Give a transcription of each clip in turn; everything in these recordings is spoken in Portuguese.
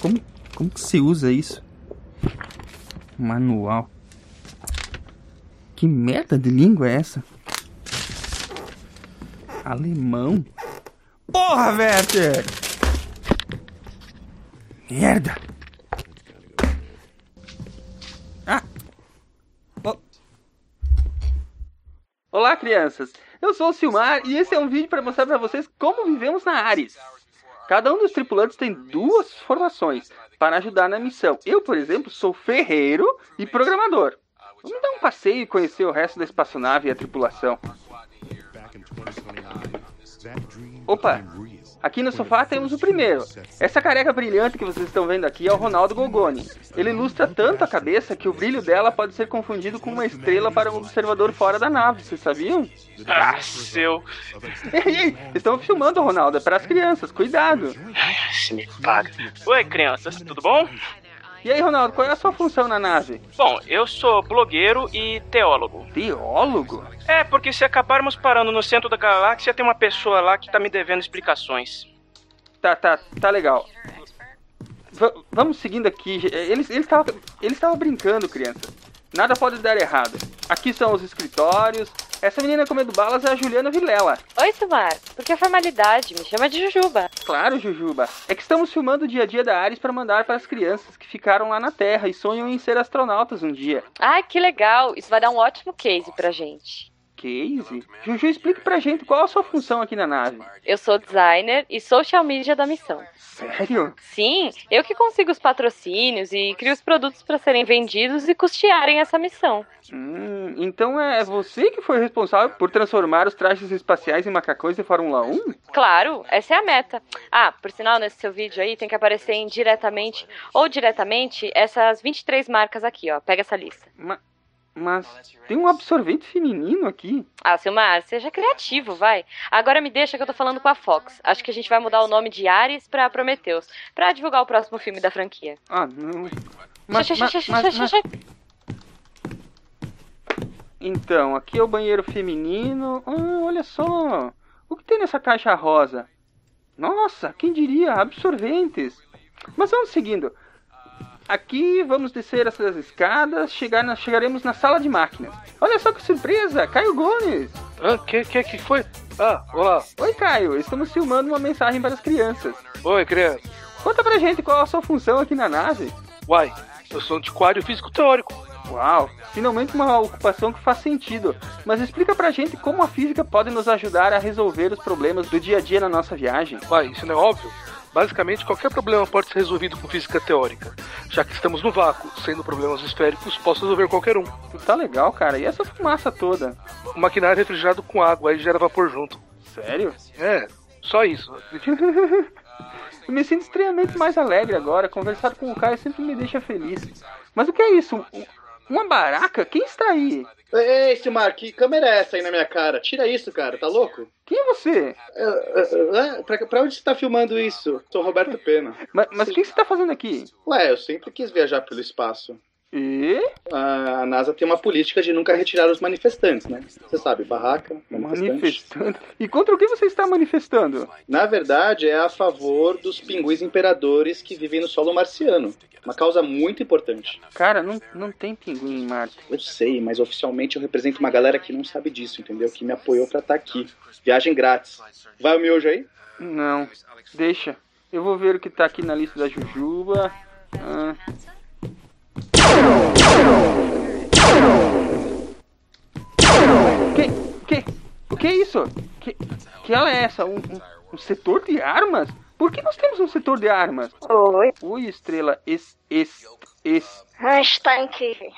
Como, como que se usa isso? Manual. Que merda de língua é essa? Alemão? Porra, Werther! Merda! Ah! Oh. Olá, crianças! Eu sou o Silmar e esse é um vídeo para mostrar para vocês como vivemos na Ares. Cada um dos tripulantes tem duas formações para ajudar na missão. Eu, por exemplo, sou ferreiro e programador. Vamos dar um passeio e conhecer o resto da espaçonave e a tripulação. Opa, aqui no sofá temos o primeiro. Essa careca brilhante que vocês estão vendo aqui é o Ronaldo Gogoni. Ele ilustra tanto a cabeça que o brilho dela pode ser confundido com uma estrela para um observador fora da nave, vocês sabiam? Ah, seu. Ei, ei, estão filmando, Ronaldo, é para as crianças, cuidado. Se me paga. Oi, crianças, tudo bom? E aí, Ronaldo, qual é a sua função na nave? Bom, eu sou blogueiro e teólogo. Teólogo? É, porque se acabarmos parando no centro da galáxia, tem uma pessoa lá que tá me devendo explicações. Tá, tá, tá legal. V vamos seguindo aqui. Eles estavam eles eles brincando, criança. Nada pode dar errado. Aqui são os escritórios. Essa menina comendo balas é a Juliana Vilela. Oi, Sumar. Por que formalidade? Me chama de Jujuba. Claro, Jujuba. É que estamos filmando o dia a dia da Ares para mandar para as crianças que ficaram lá na Terra e sonham em ser astronautas um dia. Ai, que legal. Isso vai dar um ótimo case pra gente. Case? Juju, explique pra gente qual a sua função aqui na nave. Eu sou designer e social media da missão. Sério? Sim, eu que consigo os patrocínios e crio os produtos para serem vendidos e custearem essa missão. Hum, então é você que foi responsável por transformar os trajes espaciais em macacões de Fórmula 1? Claro, essa é a meta. Ah, por sinal, nesse seu vídeo aí tem que aparecer indiretamente ou diretamente essas 23 marcas aqui, ó. Pega essa lista. Mas tem um absorvente feminino aqui. Ah, Silmar, seja criativo, vai. Agora me deixa que eu tô falando com a Fox. Acho que a gente vai mudar o nome de Ares pra Prometheus, pra divulgar o próximo filme da franquia. Ah, não. Mas, mas, mas, mas... Então, aqui é o banheiro feminino. Ah, olha só. O que tem nessa caixa rosa? Nossa, quem diria? Absorventes. Mas vamos seguindo. Aqui vamos descer essas escadas, chegar na, chegaremos na sala de máquinas. Olha só que surpresa, Caio Gomes. Ah, que, que, que foi? Ah, olá. Oi, Caio, estamos filmando uma mensagem para as crianças. Oi, criança. Conta pra gente qual a sua função aqui na nave. Uai, eu sou antiquário físico teórico. Uau, finalmente uma ocupação que faz sentido. Mas explica pra gente como a física pode nos ajudar a resolver os problemas do dia a dia na nossa viagem. Uai, isso não é óbvio? Basicamente, qualquer problema pode ser resolvido com física teórica. Já que estamos no vácuo, sendo problemas esféricos, posso resolver qualquer um. Tá legal, cara. E essa fumaça toda? O maquinário é refrigerado com água, aí gera vapor junto. Sério? É, só isso. Eu me sinto extremamente mais alegre agora. Conversar com o Caio sempre me deixa feliz. Mas o que é isso? Uma baraca? Quem está aí? Ei, Silmar, que câmera é essa aí na minha cara? Tira isso, cara, tá louco? Quem é você? É, é, é, pra, pra, onde você tá filmando isso? Sou Roberto Pena. Mas, mas o que você tá fazendo aqui? Ué, eu sempre quis viajar pelo espaço. E? A NASA tem uma política de nunca retirar os manifestantes, né? Você sabe, barraca, manifestante. E contra o que você está manifestando? Na verdade, é a favor dos pinguins imperadores que vivem no solo marciano. Uma causa muito importante. Cara, não, não tem pinguim em Marte. Eu sei, mas oficialmente eu represento uma galera que não sabe disso, entendeu? Que me apoiou pra estar tá aqui. Viagem grátis. Vai o miojo aí? Não, deixa. Eu vou ver o que tá aqui na lista da Jujuba. Ah. Que, que, o que é isso? Que, que ela é essa? Um, um, um setor de armas? Por que nós temos um setor de armas? Oi. Oi, Estrela. Es, es, es... Está incrível.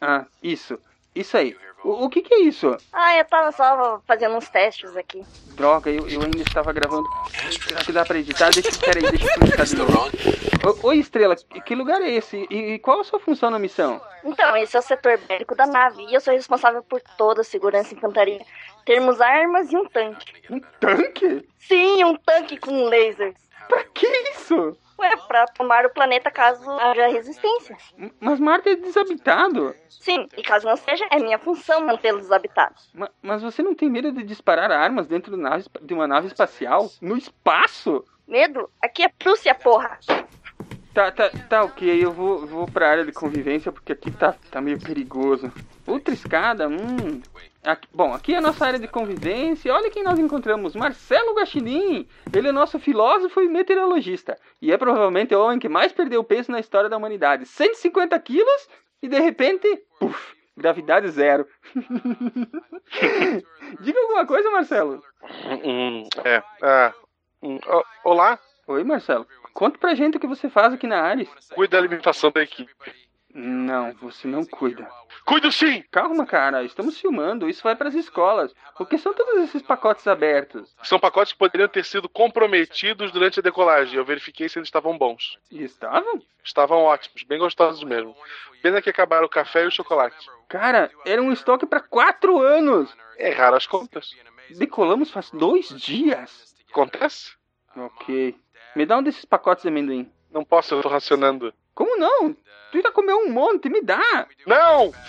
Ah, isso. Isso aí. O, o que, que é isso? Ah, eu tava só fazendo uns testes aqui. Droga, eu, eu ainda estava gravando. Será que dá pra editar? Deixa, peraí, deixa eu explicar de novo. Oi, Estrela, que lugar é esse? E, e, qual a sua função na missão? Então, esse é o setor bélico da nave e eu sou responsável por toda a segurança em Cantaria. Termos armas e um tanque. Um tanque? Sim, um tanque com lasers. Pra que isso? Ué, pra tomar o planeta caso haja resistência. Mas Marte é desabitado. Sim, e caso não seja, é minha função mantê-los desabitados. Mas, mas você não tem medo de disparar armas dentro de uma nave espacial? No espaço? Medo? Aqui é Prússia, porra! Tá, tá, tá ok, eu vou, vou pra área de convivência porque aqui tá, tá meio perigoso. Outra escada, hum. Aqui- bom, aqui é a nossa área de convivência. Olha quem nós encontramos: Marcelo Guaxinim. Ele é nosso filósofo e meteorologista. E é provavelmente o homem que mais perdeu peso na história da humanidade. 150 quilos e de repente, puf, gravidade zero. Diga alguma coisa, Marcelo. Hum, é. ah, hum, olá, Oi, Marcelo. Conta pra gente o que você faz aqui na Ares. cuida da alimentação da equipe. Não, você não cuida. Cuido sim! Calma, cara, estamos filmando, isso vai pras escolas. O que são todos esses pacotes abertos? São pacotes que poderiam ter sido comprometidos durante a decolagem. Eu verifiquei se eles estavam bons. E estavam? Estavam ótimos, bem gostosos mesmo. Pena que acabaram o café e o chocolate. Cara, era um estoque pra quatro anos. Erraram as contas. Decolamos faz dois dias. Acontece? Ok. Me dá um desses pacotes de amendoim. Não posso, eu tô racionando. Como não? Tu já comeu um monte, me dá. Não!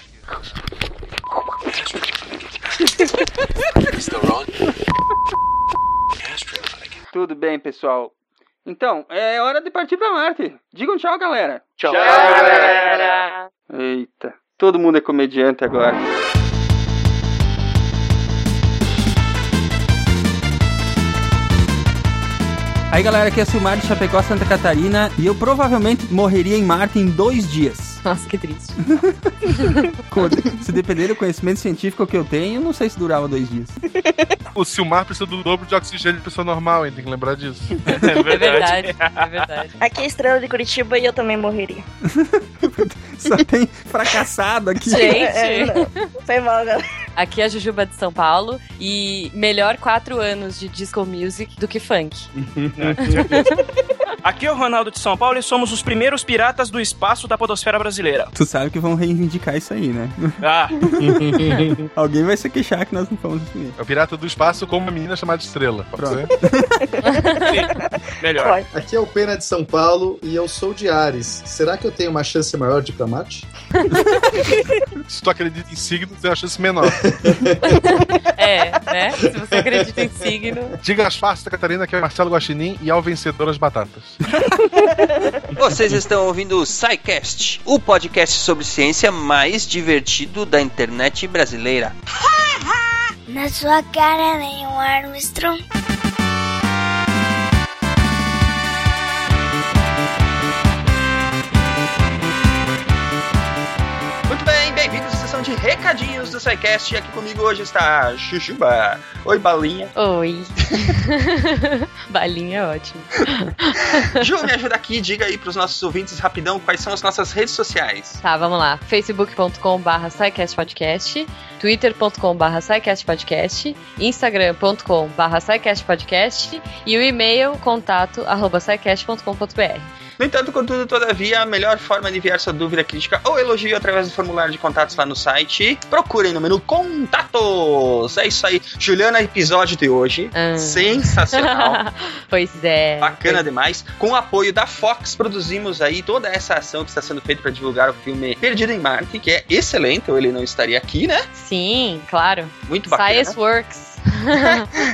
Tudo bem, pessoal. Então, é hora de partir pra Marte. Digam tchau, galera. Tchau. Galera. Eita, todo mundo é comediante agora. Aí galera, aqui é Silmar de Chapecó, Santa Catarina e eu provavelmente morreria em Marte em dois dias. Nossa, que triste. Se depender do conhecimento científico que eu tenho, não sei se durava dois dias. O Silmar precisa do dobro de oxigênio de pessoa normal, hein? Tem que lembrar disso. É verdade, é verdade. Aqui é a estrela de Curitiba e eu também morreria. Só tem fracassado aqui. É, Gente, não. Foi mal, galera. Aqui é a Jujuba de São Paulo e melhor quatro anos de disco music do que funk. Aqui é o Ronaldo de São Paulo e somos os primeiros piratas do espaço da podosfera brasileira. Tu sabe que vão reivindicar isso aí, né? Ah, Alguém vai se queixar que nós não fomos os primeiros. É o pirata do espaço com uma menina chamada Estrela. Pode Pronto. ser? sim. Melhor. Pode. Aqui é o Pena de São Paulo e eu sou de Ares. Será que eu tenho uma chance maior de ir pra Marte? Se tu acredita em signos, tem uma chance menor. É, né? Se você acredita em signo. Diga as faces da Catarina que é Marcelo Guaxinim e ao vencedor as batatas. Vocês estão ouvindo o SciCast, o podcast sobre ciência mais divertido da internet brasileira. Na sua cara, nenhum Armstrong. De recadinhos do SciCast. E aqui comigo hoje está a Chuchuba. Oi, Balinha. Oi. Balinha é ótimo. Ju, me ajuda aqui, diga aí pros nossos ouvintes rapidão quais são as nossas redes sociais. Tá, vamos lá. facebook.com.br SciCastPodcast, twitter.com.br SciCastPodcast, instagram.com.br SciCastPodcast e o e-mail contato arroba. No entanto, contudo, todavia, a melhor forma de enviar sua dúvida, crítica ou elogio é através do formulário de contatos lá no site. Procurem no menu Contatos. É isso aí. Juliana, episódio de hoje. Ah. Sensacional. pois é. Bacana demais. Com o apoio da Fox, produzimos aí toda essa ação que está sendo feita para divulgar o filme Perdido em Marte, que é excelente, ou ele não estaria aqui, né? Sim, claro. Muito bacana. Science Works.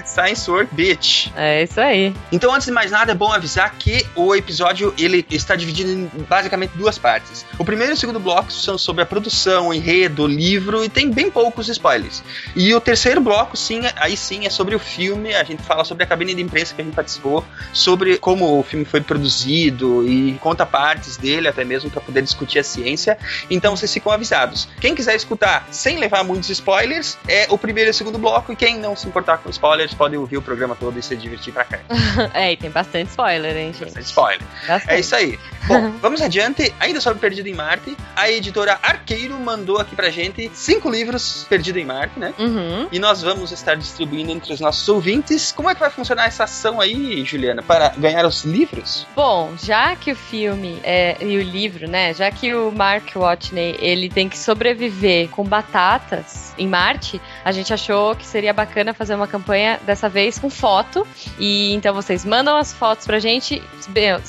Science Work Bitch. É isso aí. Então, antes de mais nada, é bom avisar que o episódio ele está dividido em basicamente duas partes. O primeiro e o segundo bloco são sobre a produção, o enredo, o livro e tem bem poucos spoilers. E o terceiro bloco, sim, aí sim é sobre o filme. A gente fala sobre a cabine de imprensa que a gente participou, sobre como o filme foi produzido e conta partes dele, até mesmo para poder discutir a ciência. Então, vocês ficam avisados. Quem quiser escutar sem levar muitos spoilers, é o primeiro e o segundo bloco. E quem não se importar com spoilers, pode ouvir o programa todo e se divertir pra cá. é, e tem bastante spoiler, hein, gente? Bastante spoiler. Bastante. É isso aí. Bom, vamos adiante. Ainda sobre Perdido em Marte, a editora Arqueiro mandou aqui pra gente cinco livros Perdido em Marte, né? Uhum. E nós vamos estar distribuindo entre os nossos ouvintes. Como é que vai funcionar essa ação aí, Juliana, para ganhar os livros? Bom, já que o filme é, e o livro, né? Já que o Mark Watney ele tem que sobreviver com batatas em Marte, a gente achou que seria bacana fazer uma campanha dessa vez com foto. E então vocês mandam as fotos pra gente.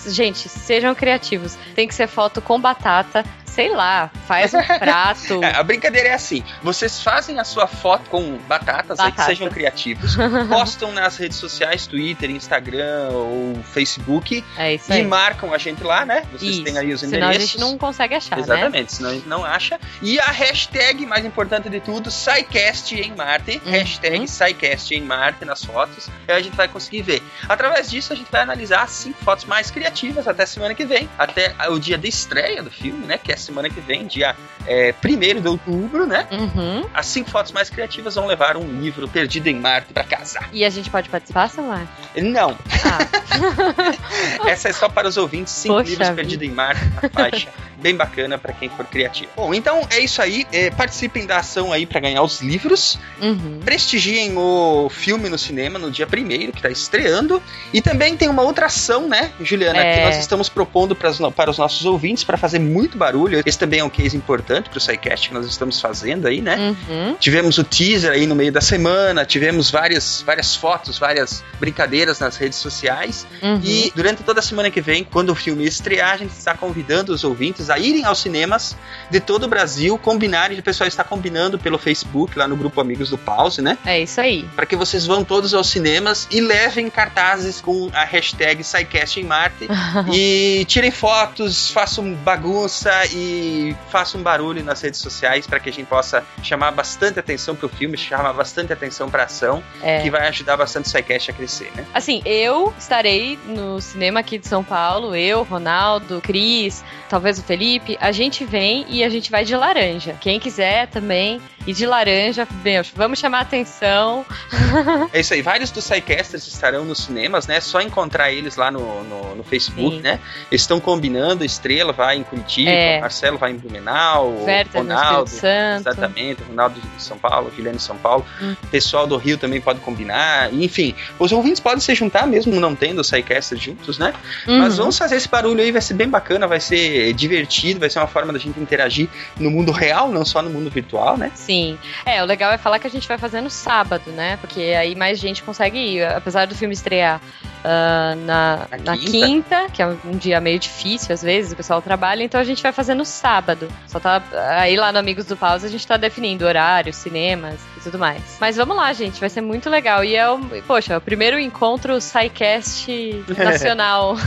Gente, sejam criativos. Tem que ser foto com batata, sei lá, faz um prato. É, a brincadeira é assim: vocês fazem a sua foto com batatas, aí que Batata. sejam criativos, postam nas redes sociais, Twitter, Instagram ou Facebook É isso e aí. marcam a gente lá, né? Vocês Isso. têm aí os Senão a endereços. gente não consegue achar, né? Exatamente, senão a gente não acha. E a hashtag mais importante de tudo, SciCast em Marte. Uhum. Hashtag SciCast em Marte nas fotos. Aí a gente vai conseguir ver. Através disso, a gente vai analisar as cinco fotos mais criativas até semana que vem. Até o dia de estreia do filme, né? Que é semana que vem, dia é, 1 de outubro, né? Uhum. As cinco fotos mais criativas vão levar um livro perdido em Marte pra casa. E a gente pode participar, Samar? Não, Ah, essa é só para os ouvintes. Cinco Poxa livros perdidos em Marte na faixa. Bem bacana para quem for criativo. Bom, então é isso aí. É, participem da ação aí para ganhar os livros. Uhum. Prestigiem o filme no cinema no dia primeiro que tá estreando. E também tem uma outra ação, né, Juliana, É. que nós estamos propondo pras para os nossos ouvintes para fazer muito barulho. Esse também é um case importante pro SciCast que nós estamos fazendo aí, né? Uhum. Tivemos o teaser aí no meio da semana, tivemos várias, várias fotos, várias brincadeiras nas redes sociais. Uhum. E durante toda a semana que vem, quando o filme estrear, a gente está convidando os ouvintes a irem aos cinemas de todo o Brasil, combinarem, o pessoal está combinando pelo Facebook, lá no grupo Amigos do Pause, né? É isso aí. Para que vocês vão todos aos cinemas e levem cartazes com a hashtag SciCast em Marte e tirem fotos, façam bagunça e façam barulho nas redes sociais para que a gente possa chamar bastante atenção pro filme, chamar bastante atenção pra ação, É. que vai ajudar bastante o SciCast a crescer, né? Assim, eu estarei no cinema aqui de São Paulo, eu, Ronaldo, Cris, talvez o Felipe, a gente vem e a gente vai de laranja. Quem quiser também ir de laranja, bem, vamos chamar a atenção. É isso aí, vários dos Psycasters estarão nos cinemas, né? Só encontrar eles lá no, no, no Facebook, Sim. né? Eles estão combinando, Estrela vai em Curitiba, É. Marcelo vai em Blumenau, o no Ronaldo. Exatamente, o Ronaldo de São Paulo, Juliano de São Paulo. Hum. O pessoal do Rio também pode combinar. Enfim, os ouvintes podem se juntar mesmo não tendo os Psycasters juntos, né? Mas Uhum. vamos fazer esse barulho aí, vai ser bem bacana, vai ser divertido, vai ser uma forma da gente interagir no mundo real, não só no mundo virtual, né? Sim. É, o legal é falar que a gente vai fazer no sábado, né? Porque aí mais gente consegue ir. Apesar do filme estrear ah, na, Na na quinta. quinta. que é um dia meio difícil às vezes, o pessoal trabalha, então a gente vai fazer no sábado. Só tá. Aí lá no Amigos do Pause a gente tá definindo horários, cinemas e tudo mais. Mas vamos lá, gente, vai ser muito legal. E é o, poxa, é o primeiro encontro SciCast nacional.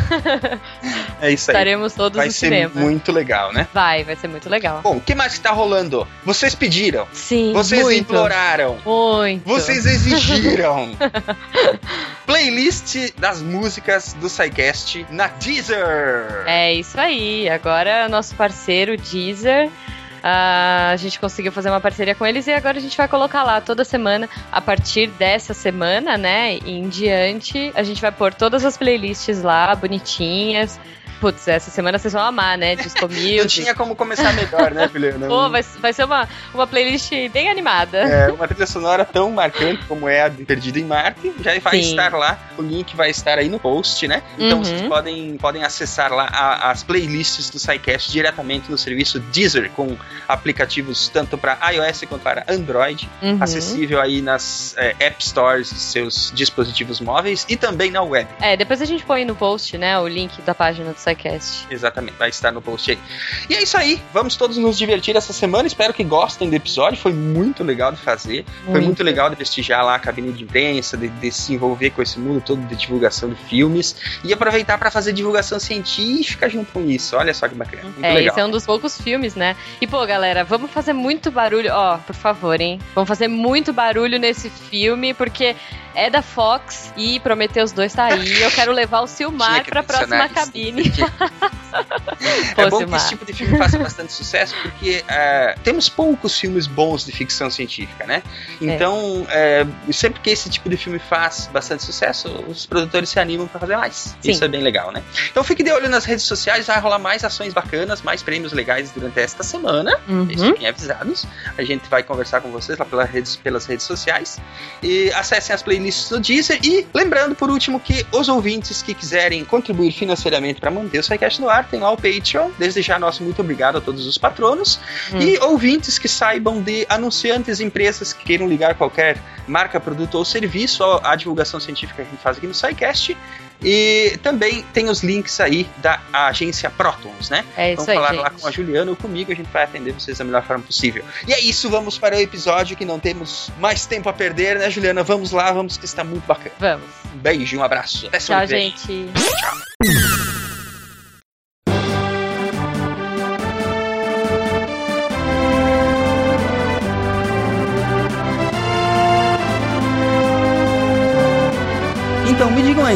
É isso aí. Estaremos todos Vai no ser cinema. muito legal, né? Vai, vai ser muito legal. Bom, o que mais que tá rolando? Vocês pediram, Sim, vocês muito. imploraram, Muito. vocês exigiram. Playlist das músicas do SciCast na Deezer. É isso aí. Agora, nosso parceiro Deezer. ah, a gente conseguiu fazer uma parceria com eles e agora a gente vai colocar lá toda semana, a partir dessa semana, né, em diante, a gente vai pôr todas as playlists lá, bonitinhas. Putz, essa semana vocês vão amar, né? Disco Não Music. tinha como começar melhor, né, Juliana? Pô, vai, vai ser uma, uma playlist bem animada. É, uma trilha sonora tão marcante como é a de Perdido em Marte, já vai Sim. estar lá, o link vai estar aí no post, né? Então Uhum. vocês podem, podem acessar lá a- as playlists do SciCast diretamente no serviço Deezer, com aplicativos tanto para iOS quanto para Android, Uhum. acessível aí nas é, App Stores de seus dispositivos móveis e também na web. É, depois a gente põe no post, né, o link da página do SciCast. Exatamente, vai estar no post aí. E é isso aí, vamos todos nos divertir essa semana. Espero que gostem do episódio, foi muito legal de fazer. Foi muito Muito. legal de prestigiar lá a cabine de imprensa, de, de se envolver com esse mundo todo de divulgação de filmes e aproveitar para fazer divulgação científica junto com isso. Olha só que bacana. Muito É, legal. esse é um dos poucos filmes, né? E, pô, galera, vamos fazer muito barulho. Ó, por favor, hein? Vamos fazer muito barulho nesse filme, porque é da Fox e Prometheus 2 tá aí. Eu quero levar o Silmar que pra próxima mencionar É bom que esse tipo de filme faça bastante sucesso, porque é, temos poucos filmes bons de ficção científica, né? Então, é, sempre que esse tipo de filme faz bastante sucesso, os produtores se animam para fazer mais. Sim. Isso é bem legal, né? Então fique de olho nas redes sociais, vai rolar mais ações bacanas, mais prêmios legais durante esta semana. Uhum. fiquem avisados. A gente vai conversar com vocês lá pelas redes, pelas redes sociais. E acessem as playlists do Deezer. E lembrando, por último, que os ouvintes que quiserem contribuir financeiramente para manter o SciCast no ar, tem lá o Patreon. Desde já, nosso muito obrigado a todos os patronos. E ouvintes que saibam de anunciantes, empresas que queiram ligar qualquer marca, produto ou serviço à, divulgação científica que a gente faz aqui no SciCast. E também tem os links aí da agência Protons, né? É isso Vamos aí, falar gente. lá com a Juliana ou comigo, a gente vai atender vocês da melhor forma possível. E é isso, vamos para o episódio que não temos mais tempo a perder, né, Juliana? Vamos lá, vamos que está muito bacana. Vamos. Um beijo, um abraço. Até Tchau, semana gente. Então,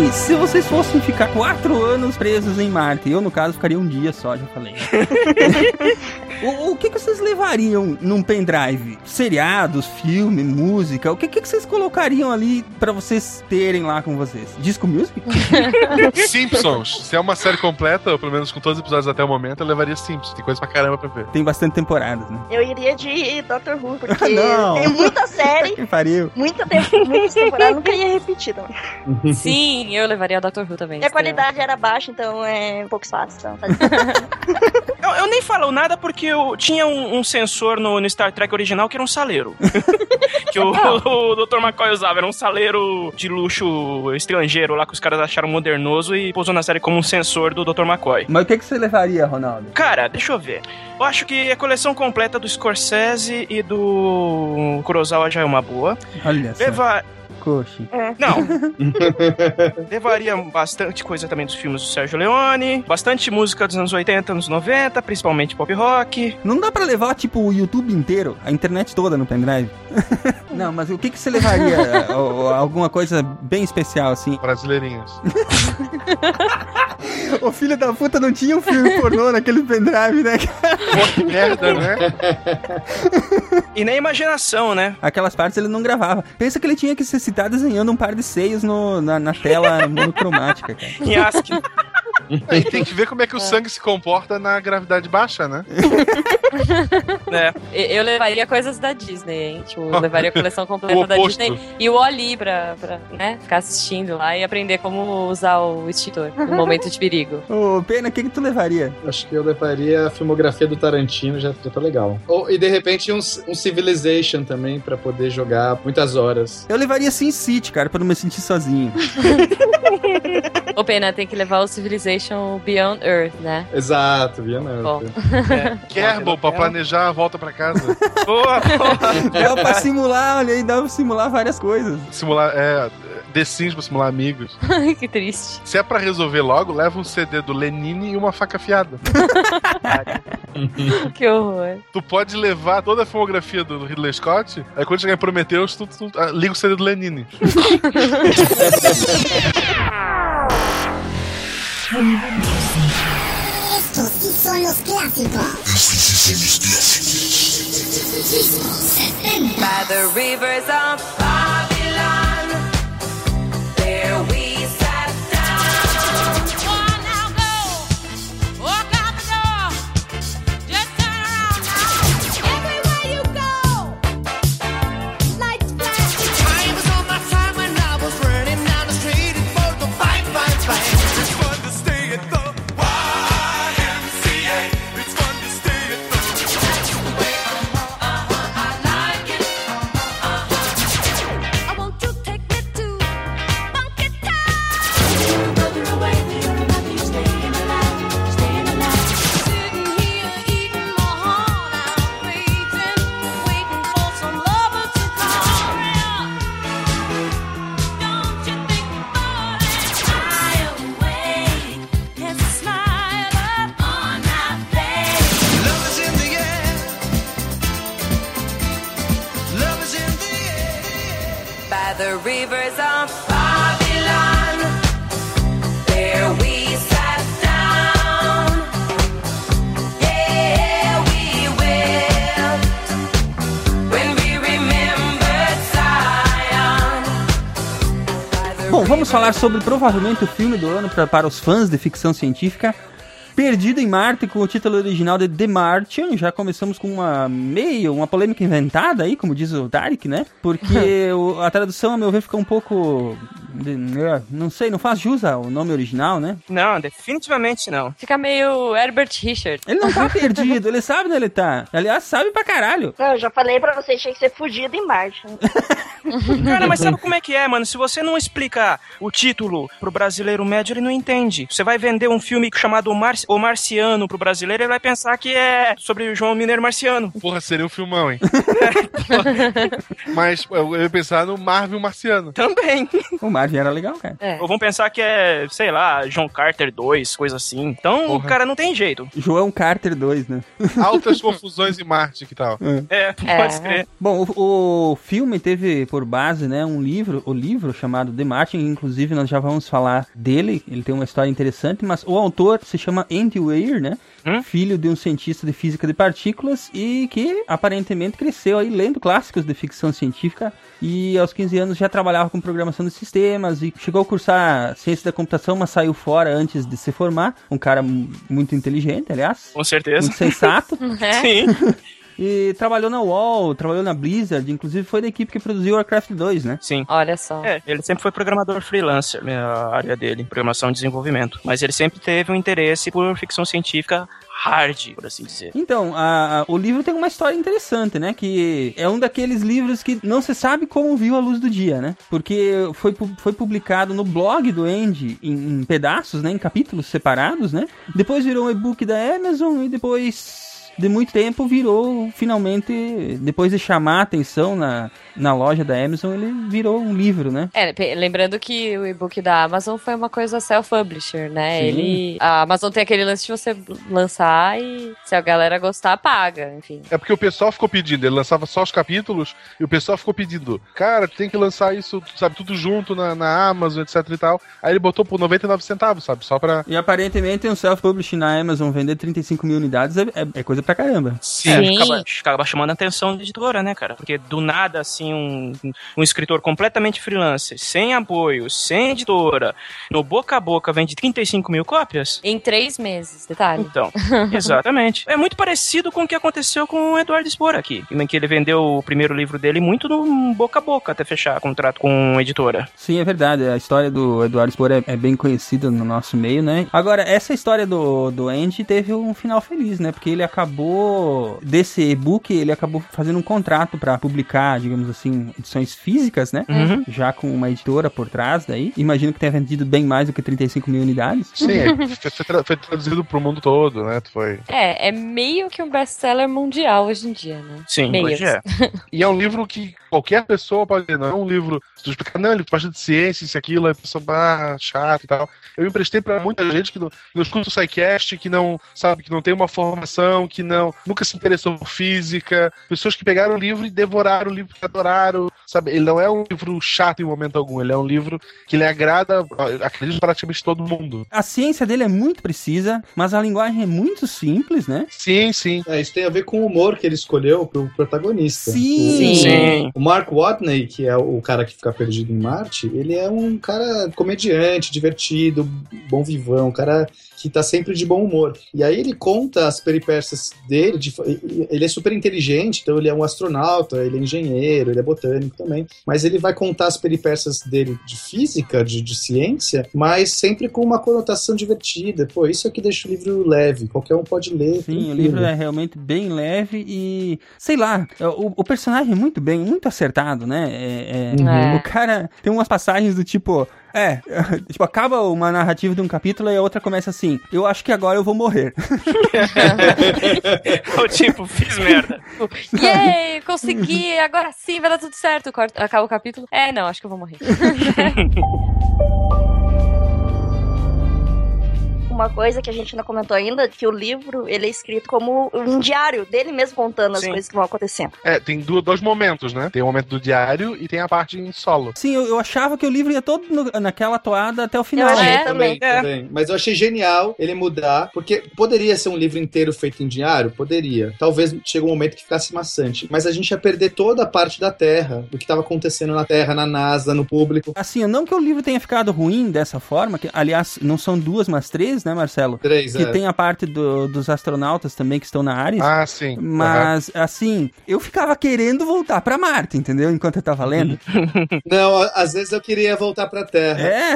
aí, se vocês fossem ficar quatro anos presos em Marte, eu, no caso, ficaria um dia só, já falei. o, o que, que vocês levariam num pendrive? Seriados, filme, música? O que, que vocês colocariam ali pra vocês terem lá com vocês? Disco Music? Simpsons. Se é uma série completa, ou pelo menos com todos os episódios até o momento, eu levaria Simpsons. Tem coisa pra caramba pra ver. Tem bastante temporadas, né? Eu iria de Doctor Who, porque não. tem muita série, Que pariu. muita tempo, muitas temporadas, nunca ia repetir também. Sim, eu levaria o Dr. Who também. E a qualidade era baixa, então é um pouco fácil. Então, Eu, eu nem falo nada porque eu tinha um, um sensor no, no Star Trek original que era um saleiro. que o, o Dr. McCoy usava. Era um saleiro de luxo estrangeiro lá que os caras acharam modernoso e pousou na série como um sensor do Dr. McCoy. Mas o que, que você levaria, Ronaldo? Cara, deixa eu ver. Eu acho que a coleção completa do Scorsese e do Kurosawa já é uma boa. Olha só. Coxi. Não. Levaria bastante coisa também dos filmes do Sérgio Leone, bastante música dos anos 80, anos 90, principalmente pop rock. Não dá pra levar, tipo, o YouTube inteiro, a internet toda no pendrive? Não, mas o que, que você levaria? Alguma coisa bem especial, assim? Brasileirinhas. O filho da puta não tinha um filme pornô naquele pendrive, né? Pô, que merda, né? E nem imaginação, né? Aquelas partes ele não gravava. Pensa que ele tinha que se citar desenhando um par de seios no, na, na tela monocromática, cara. Em ASCII. E tem que ver como é que o sangue se comporta na gravidade baixa, né? É. Eu levaria coisas da Disney, hein? Tipo, eu levaria a coleção completa da. Disney e o Oli pra, pra né, ficar assistindo lá e aprender como usar o extintor no momento de perigo. Ô, Pena, o que, que tu levaria? Acho que eu levaria a filmografia do Tarantino, já, já tá legal. Ou, e de repente um, um Civilization também, pra poder jogar muitas horas. Eu levaria Sin City, cara, pra não me sentir sozinho. Ô, Pena, tem que levar o Civilization Beyond Earth, né? Exato, via não. Bom. Kerbal, pra planejar a volta pra casa. Boa, boa. Dá pra simular, olha aí, dá pra simular várias coisas. Simular, é, The Sims pra simular amigos. que triste. Se é pra resolver logo, leva um CD do Lenine e uma faca afiada. que horror. Tu pode levar toda a filmografia do Ridley Scott, aí quando chegar em Prometheus, tu, tu ah, liga o CD do Lenine. Estos sí son los clásicos. By the rivers of falar sobre provavelmente o filme do ano pra, para os fãs de ficção científica. Perdido em Marte, com o título original de The Martian. Já começamos com uma meio, uma polêmica inventada aí, como diz o Tarek, né? Porque o- a tradução, a meu ver, ficou um pouco De- é, Não sei, não faz jus ao nome original, né? Não, definitivamente não. Fica meio Herbert Richard. Ele não tá perdido, ele sabe onde ele tá. Aliás, sabe pra caralho. Não, eu já falei pra vocês, tinha que ser fugido em Marte. Cara, mas sabe como é que é, mano? Se você não explicar o título pro brasileiro médio, ele não entende. Você vai vender um filme chamado O, Mar o Marciano pro brasileiro, ele vai pensar que é sobre o João Mineiro Marciano. Porra, seria um filmão, hein? Mas eu ia pensar no Marvel Marciano. Também. O Marvin era legal, cara. Ou vão pensar que é, sei lá, John Carter 2, coisa assim. Então, o cara não tem jeito. João Carter 2, né? Altas confusões em Marte, que tal? É, pode crer. Bom, o, o filme teve por base, né, um livro, o livro chamado The Martin, inclusive nós já vamos falar dele, ele tem uma história interessante, mas o autor se chama Andy Weir, né? Filho de um cientista de física de partículas e que aparentemente cresceu aí lendo clássicos de ficção científica e aos 15 anos já trabalhava com programação de sistemas e chegou a cursar ciência da computação, mas saiu fora antes de se formar. Um cara mu- muito inteligente, aliás. Com certeza. Muito sensato. Sim. E trabalhou na UOL, trabalhou na Blizzard, inclusive foi da equipe que produziu Warcraft 2, né? Sim. Olha só. É, ele sempre foi programador freelancer, né, a área dele, programação e desenvolvimento. Mas ele sempre teve um interesse por ficção científica hard, por assim dizer. Então, a- a- o livro tem uma história interessante, né? Que é um daqueles livros que não se sabe como viu a luz do dia, né? Porque foi, foi publicado no blog do Andy em, em pedaços, né? Em capítulos separados, né? Depois virou um e-book da Amazon e depois de muito tempo virou finalmente, depois de chamar a atenção na, na loja da Amazon, ele virou um livro, né? É, lembrando que o e-book da Amazon foi uma coisa self-publisher, né? Sim. Ele, a Amazon tem aquele lance de você lançar e se a galera gostar, paga, enfim. É porque o pessoal ficou pedindo, ele lançava só os capítulos e o pessoal ficou pedindo, cara, tu tem que lançar isso, sabe, tudo junto na, na Amazon, etc e tal. Aí ele botou por 99 centavos, sabe, só pra. E aparentemente um self-publishing na Amazon vender 35 mil unidades é, é- é coisa pra caramba. É, acaba, acaba chamando a atenção da editora, né, cara? Porque do nada, assim, um, um escritor completamente freelancer, sem apoio, sem editora, no boca a boca vende 35 mil cópias? Em três meses, detalhe. Então, exatamente. É muito parecido com o que aconteceu com o Eduardo Spor aqui, em que ele vendeu o primeiro livro dele muito no boca a boca até fechar contrato com a editora. Sim, é verdade. A história do Eduardo Spor é, é bem conhecida no nosso meio, né? Agora, essa história do, do Andy teve um final feliz, né? Porque ele acabou, desse e-book, ele acabou fazendo um contrato pra publicar, digamos assim, edições físicas, né? Uhum. Já com uma editora por trás daí. Imagino que tenha vendido bem mais do que 35 mil unidades. Sim, é, foi, foi tra- foi traduzido pro mundo todo, né? Foi. É, é meio que um best-seller mundial hoje em dia, né? meio. E é um livro que qualquer pessoa pode ler, não é um livro. Se tu explicar, não, ele gosta de ciência, isso e aquilo, aí a pessoa, ah, chato e tal. Eu emprestei pra muita gente que não, que não escuta o SciCast, que não, sabe, que não tem uma formação, que não nunca se interessou por física. Pessoas que pegaram o livro e devoraram o livro, que adoraram, sabe? Ele não é um livro chato em momento algum, ele é um livro que lhe agrada, acredito, praticamente todo mundo. A ciência dele é muito precisa, mas a linguagem é muito simples, né? Sim, sim. É, isso tem a ver com o humor que ele escolheu pro protagonista. Sim. O, Sim. o Mark Watney, que é o cara que fica perdido em Marte, ele é um cara comediante, divertido, bom vivão, um cara que tá sempre de bom humor. E aí ele conta as peripécias dele, de- ele é super inteligente, então ele é um astronauta, ele é engenheiro, ele é botânico também, mas ele vai contar as peripécias dele de física, de, de ciência, mas sempre com uma conotação divertida. Pô, isso é que deixa o livro leve, qualquer um pode ler. Sim, o livro é realmente bem leve e, sei lá, o, o personagem é muito bem, muito acertado, né? É, é- Uhum. O cara tem umas passagens do tipo, é, tipo, acaba uma narrativa de um capítulo e a outra começa assim, eu acho que agora eu vou morrer. o tipo, fiz merda. Yay, consegui, agora sim vai dar tudo certo. Corta- Acaba o capítulo. É, não, acho que eu vou morrer. Uma coisa que a gente não comentou ainda, que o livro, ele é escrito como um diário dele mesmo contando as Sim. coisas que vão acontecendo. É, tem dois momentos, né? Tem o momento do diário e tem a parte em solo. Sim, eu, eu achava que o livro ia todo no- naquela toada até o final. Eu achei né? também, também. Mas eu achei genial ele mudar, porque poderia ser um livro inteiro feito em diário? Poderia. Talvez chegue um momento que ficasse maçante. Mas a gente ia perder toda a parte da Terra, do que estava acontecendo na Terra, na NASA, no público. Assim, não que o livro tenha ficado ruim dessa forma, que aliás não são duas, mas três, né? Né, Marcelo? Três, Que é. tem a parte do- dos astronautas também que estão na Ares. Ah, sim. Mas, assim, eu ficava querendo voltar pra Marte, entendeu? Enquanto eu tava lendo. Não, às vezes eu queria voltar pra Terra. É.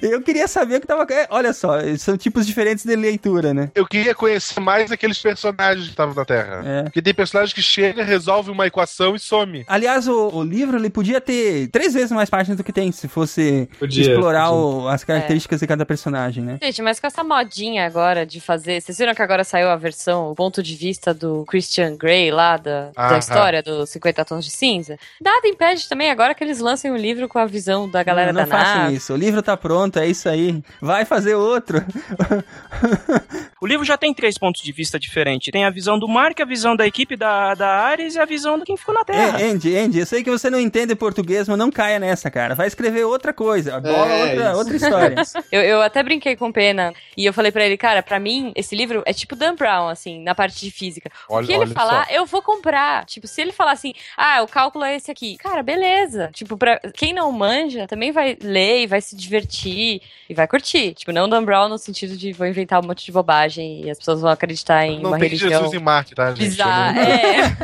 eu queria saber o que tava. é, Olha só, são tipos diferentes de leitura, né? Eu queria conhecer mais aqueles personagens que estavam na Terra. É. Porque tem personagens que chega, resolve uma equação e some. Aliás, o, o livro ele podia ter três vezes mais páginas do que tem, se fosse Podia, explorar podia. o- as características de cada personagem, né? Gente, mas com essa modinha agora de fazer. Vocês viram que agora saiu a versão, o ponto de vista do Christian Grey lá, da, da Aham. história dos 50 Tons de Cinza? Nada impede também agora que eles lancem um livro com a visão da galera não, não da façam nave. isso. O livro tá pronto, é isso aí. Vai fazer outro. O livro já tem três pontos de vista diferentes. Tem a visão do Mark, a visão da equipe da, da Ares e a visão de quem ficou na Terra. É, Andy, Andy, eu sei que você não entende português, mas não caia nessa, cara. Vai escrever outra coisa. Bola É, outra, isso. outra história. Eu, eu até brinquei com pena e eu falei pra ele, cara, pra mim, esse livro é tipo Dan Brown, assim, na parte de física. Olha- o que ele falar, só. eu vou comprar. Tipo, se ele falar assim, ah, o cálculo é esse aqui. Cara, beleza. Tipo, pra quem não manja, também vai ler e vai se divertir e vai curtir. Tipo, não Dan Brown no sentido de vou inventar um monte de bobagem e as pessoas vão acreditar em Não uma tem religião. Jesus em Marte, tá, gente? Bizarra, é.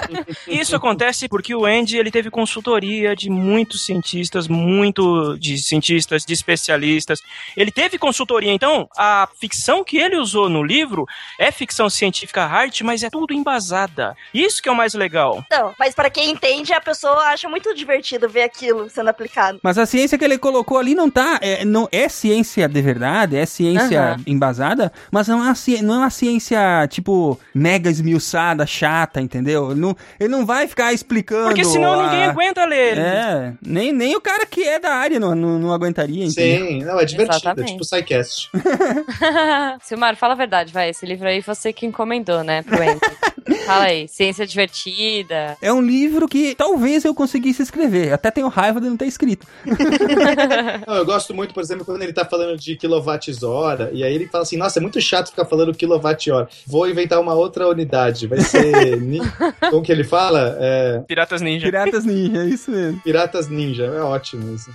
Isso acontece porque o Andy ele teve consultoria de muitos cientistas, muito de cientistas, de especialistas. Ele teve consultoria, então a ficção que ele usou no livro é ficção científica hard, mas é tudo embasada. Isso que é o mais legal. Então, mas pra quem entende, a pessoa acha muito divertido ver aquilo sendo aplicado. Mas a ciência que ele colocou ali não tá. É, não, é ciência de verdade, é ciência Aham. embasada, mas não é, uma, ci- não é uma ciência, tipo, mega esmiuçada, chata, entendeu? Ele não, ele não vai ficar explicando. Porque senão a- ninguém aguenta ler. É, nem, nem o cara que é da área não, não, não aguentaria, entendeu? Sim, não, é divertido. Exatamente. É tipo SciCast. Silmar, fala a verdade, vai. Esse livro aí você que encomendou, né, pro Andy. Fala aí, ciência divertida. É um livro que talvez eu conseguisse escrever. Até tenho raiva de não ter escrito. Não, eu gosto muito, por exemplo, quando ele tá falando de quilowatts-hora, e aí ele fala assim, nossa, é muito chato ficar falando quilowatt-hora. Vou inventar uma outra unidade. Vai ser... Como que ele fala? É... Piratas Ninja. Piratas Ninja, é isso mesmo. Piratas Ninja. É ótimo isso.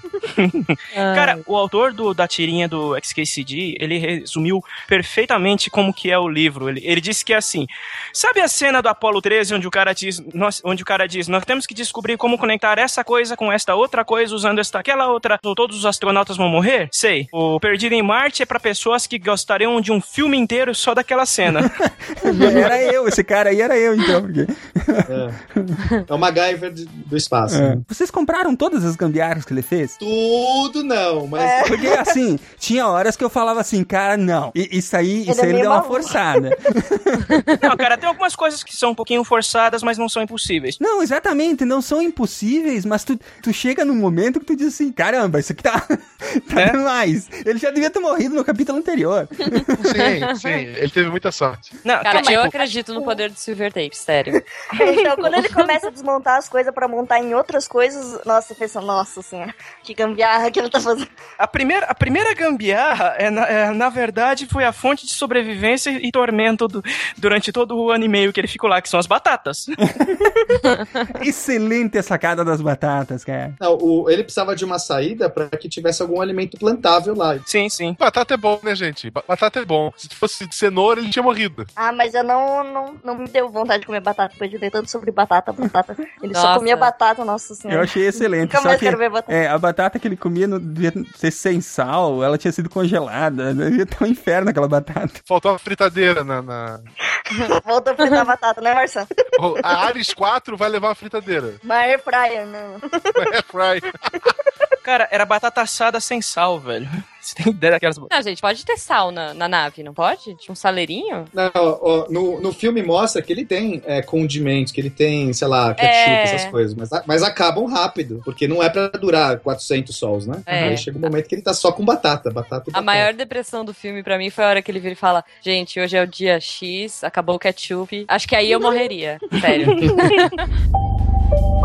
Cara, o autor do- da tirinha do XKCD, ele resumiu perfeitamente como que é o livro. Ele, ele disse que é assim, sabe a cena do Apollo 13 onde o cara diz, nós, onde o cara diz, nós temos que descobrir como conectar essa coisa com esta outra coisa usando esta aquela outra, todos os astronautas vão morrer? Sei. O Perdido em Marte é pra pessoas que gostariam de um filme inteiro só daquela cena. Era eu, esse cara aí era eu, então. porque- É, é o MacGyver do espaço. É. né? Vocês compraram todas as gambiarras que ele fez? Tudo não, mas... Porque assim, tinha horas que eu falava assim, cara, não. Isso aí, Ele isso é aí ele meio deu uma forçada. Não, cara, tem algumas coisas que são um pouquinho forçadas, mas não são impossíveis. Não, exatamente, não são impossíveis, mas tu, tu chega num momento que tu diz assim, caramba, isso aqui tá, tá É? demais. Ele já devia ter morrido no capítulo anterior. Sim, sim. Ele teve muita sorte. Não, Cara, tipo, eu acredito no poder do Silver Tape, sério. Então, quando ele começa a desmontar as coisas pra montar em outras coisas, nossa, eu penso, nossa senhora, que gambiarra que ele tá fazendo. A primeira, a primeira gambiarra, é, na, é, na verdade, foi a fonte de sobrevivência e tormento do- durante todo o ano e meio que ele ficou lá, que são as batatas. Excelente a sacada das batatas, cara. Não, o- ele precisava de uma saída para que tivesse algum alimento plantável lá. Sim, sim. Batata é bom, né, gente? Ba- Batata é bom. Se fosse de cenoura, ele tinha morrido. Ah, mas eu não, não, não me deu vontade de comer batata, depois de ler tanto sobre batata, batata. Ele Nossa. só comia batata, nossa senhora. Eu achei excelente. Nunca Só mais que quero ver batata. é, a batata que ele comia não devia ser sem sal, ela tinha sido congelada. Devia estar um inferno aquela batata. Faltou uma fritadeira na. na... A fritar batata, né, Marcelo? A Ares 4 vai levar uma fritadeira. Uma air fryer, não. É fry. Cara, era batata assada sem sal, velho. Você tem ideia daquelas... Não, gente, pode ter sal na, na nave, não pode? Tinha um saleirinho? Não, ó, no, no filme mostra que ele tem é, condimentos, que ele tem, sei lá, ketchup, É. essas coisas, mas, mas acabam rápido, porque não é pra durar 400 sols, né? É. Aí chega um momento que ele tá só com batata, batata e A batata. maior depressão do filme pra mim foi a hora que ele vira e fala: Gente, hoje é o dia X, acabou o ketchup. Acho que aí eu morreria. Sério.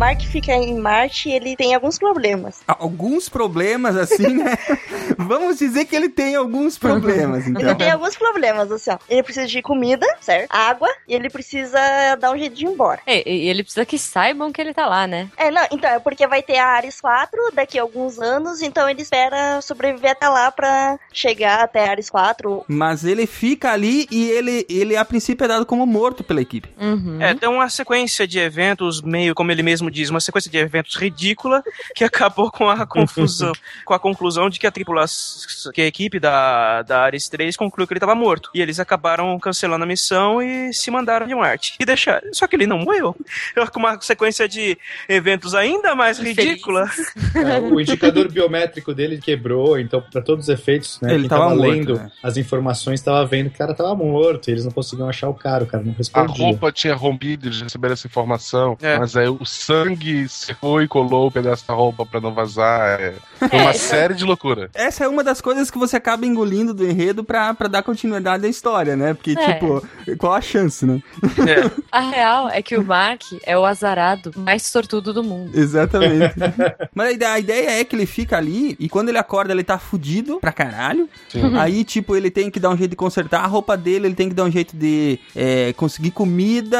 Mark fica em Marte e ele tem alguns problemas. Alguns problemas, assim, né? Vamos dizer que ele tem alguns problemas, Ele então. tem alguns problemas, assim, ó. Ele precisa de comida, certo? Água, e ele precisa dar um jeito de ir embora. É, e ele precisa que saibam que ele tá lá, né? É, não, então, é porque vai ter a Ares 4 daqui a alguns anos, então ele espera sobreviver até lá pra chegar até a Ares 4. Mas ele fica ali e ele, ele a princípio é dado como morto pela equipe. Uhum. É, tem uma sequência de eventos, meio como ele mesmo diz, uma sequência de eventos ridícula que acabou com a confusão, com a conclusão de que a tripulação, que a equipe da, da Ares 3 concluiu que ele estava morto. E eles acabaram cancelando a missão e se mandaram de Marte. E deixaram. Só que ele não morreu. Com uma sequência de eventos ainda mais ridícula. É, o indicador biométrico dele quebrou, então, pra todos os efeitos, né? Ele quem tava tava morto, lendo né? as informações, tava vendo que o cara tava morto, e eles não conseguiam achar o cara, o cara não A respondia. roupa tinha rompido, eles receberam essa informação, É. mas aí o sangue secou e colou o pedaço da roupa pra não vazar. É. Foi uma É. série de loucura. Essa é uma das coisas que você acaba engolindo do enredo pra, pra dar continuidade à história, né? Porque, É. tipo, qual a chance, né? É. A real é que o Mark é o azarado mais sortudo do mundo. Exatamente. Mas a ideia, a ideia é que ele fica ali e quando ele acorda ele tá fudido pra caralho. Sim. Aí, tipo, ele tem que dar um jeito de consertar a roupa dele, ele tem que dar um jeito de é, conseguir comida,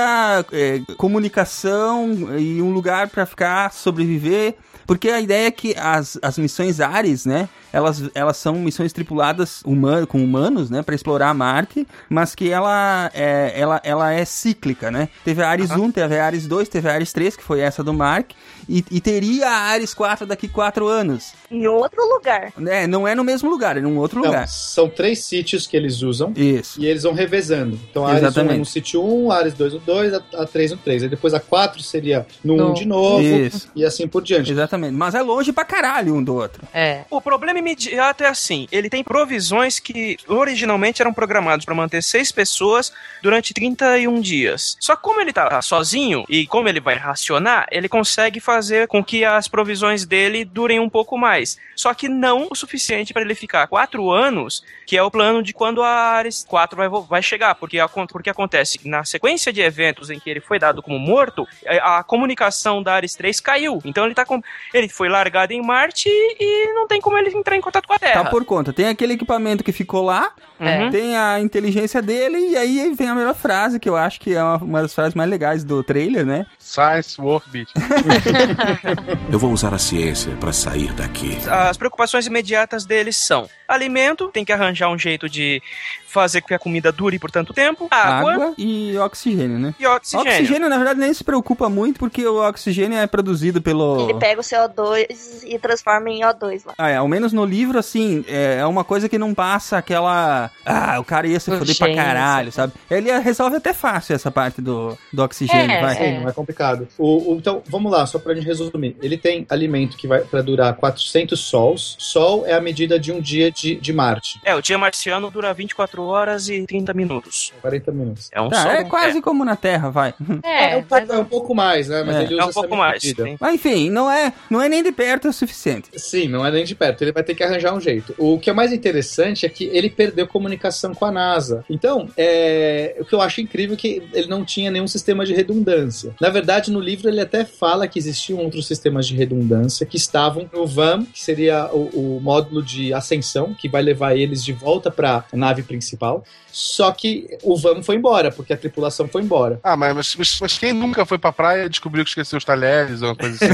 é, comunicação e um lugar pra ficar, sobreviver. Porque a ideia é que as, as missões Ares, né? Elas, elas são missões tripuladas human, com humanos, né? Pra explorar Marte, mas que ela é, ela, ela é cíclica, né? Teve a Ares 1, teve a Ares 2, teve a Ares 3, que foi essa do Mark, e, e teria a Ares 4 daqui 4 anos. Em outro lugar. É, não é no mesmo lugar, é num outro Não, lugar. são três sítios que eles usam. Isso. E eles vão revezando. Então, a Ares 1 é no sítio 1, a Ares 2 no 2, a, a 3 no 3. Aí depois a 4 seria no 1 No- de novo. Isso. E assim por diante. Exatamente. Mas é longe pra caralho um do outro. É. O problema imediato é assim: ele tem provisões que originalmente eram programados para manter seis pessoas durante 31 dias. Só que como ele tá sozinho e como ele vai racionar, ele consegue fazer com que as provisões dele durem um pouco mais. Só que não o suficiente para ele ficar quatro anos, que é o plano de quando a Ares 4 vai, vai chegar. Porque, porque acontece na sequência de eventos em que ele foi dado como morto, a, a comunicação da Ares 3 caiu. Então ele tá com. Ele foi largado em Marte e não tem como ele entrar em contato com a Terra. Tá por conta. Tem aquele equipamento que ficou lá, Uhum. tem a inteligência dele, e aí vem a melhor frase, que eu acho que é uma, das frases mais legais do trailer, né? Science Workbeat. Eu vou usar a ciência para sair daqui. As preocupações imediatas deles são alimento, tem que arranjar um jeito de fazer com que a comida dure por tanto tempo, água, Água e oxigênio, né? e oxigênio. Oxigênio, na verdade, nem se preocupa muito, porque o oxigênio é produzido pelo. Ele pega o CO2 e transforma em O2 lá. Ah, é, ao menos no livro, assim, é, é uma coisa que não passa aquela. Ah, o cara ia se foder pra caralho, sabe? Ele resolve até fácil essa parte do, do oxigênio, É, vai. Sim, não é complicado. O, o- então, vamos lá, só pra gente resumir. Ele tem alimento que vai pra durar 400 sols. Sol é a medida de um dia de, de Marte. É, o dia marciano dura 24 horas e 30 minutos. 40 minutos. É um Tá, sol. é quase como na Terra, vai. É, É, um, pouco, é um pouco mais, né? Mas É. ele É usa um essa pouco mais. Mas enfim, não é, não é nem de perto o suficiente. Sim, não é nem de perto. Ele vai ter que arranjar um jeito. O que é mais interessante é que ele perdeu comunicação com a NASA. Então, é, o que eu acho incrível é que ele não tinha nenhum sistema de redundância. Na verdade, no livro ele até fala que existiam outros sistemas de redundância que estavam no VAM, que seria o, o módulo de ascensão, que vai levar eles de volta para a nave principal. Só que o VAM foi embora, porque a tripulação foi embora. Ah, mas, mas, mas- quem nunca foi pra praia e descobriu que esqueceu os talheres ou uma coisa assim?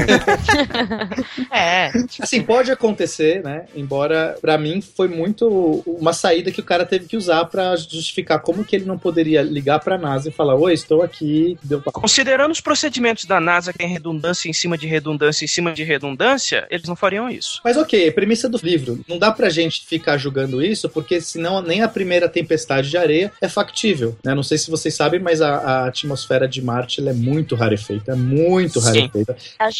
É. Assim, pode acontecer, né? Embora, pra mim, foi muito uma saída que o cara teve que usar pra justificar como que ele não poderia ligar pra NASA e falar: Oi, estou aqui. Deu pra... Considerando os procedimentos da NASA que tem redundância em cima de redundância em cima de redundância, eles não fariam isso. Mas ok, premissa do livro. Não dá pra gente ficar julgando isso, porque senão nem a primeira tempestade de areia é factível. Né? Não sei se vocês sabem, mas a, a atmosfera de Marte ela é muito rarefeita. É muito Sim. rarefeita.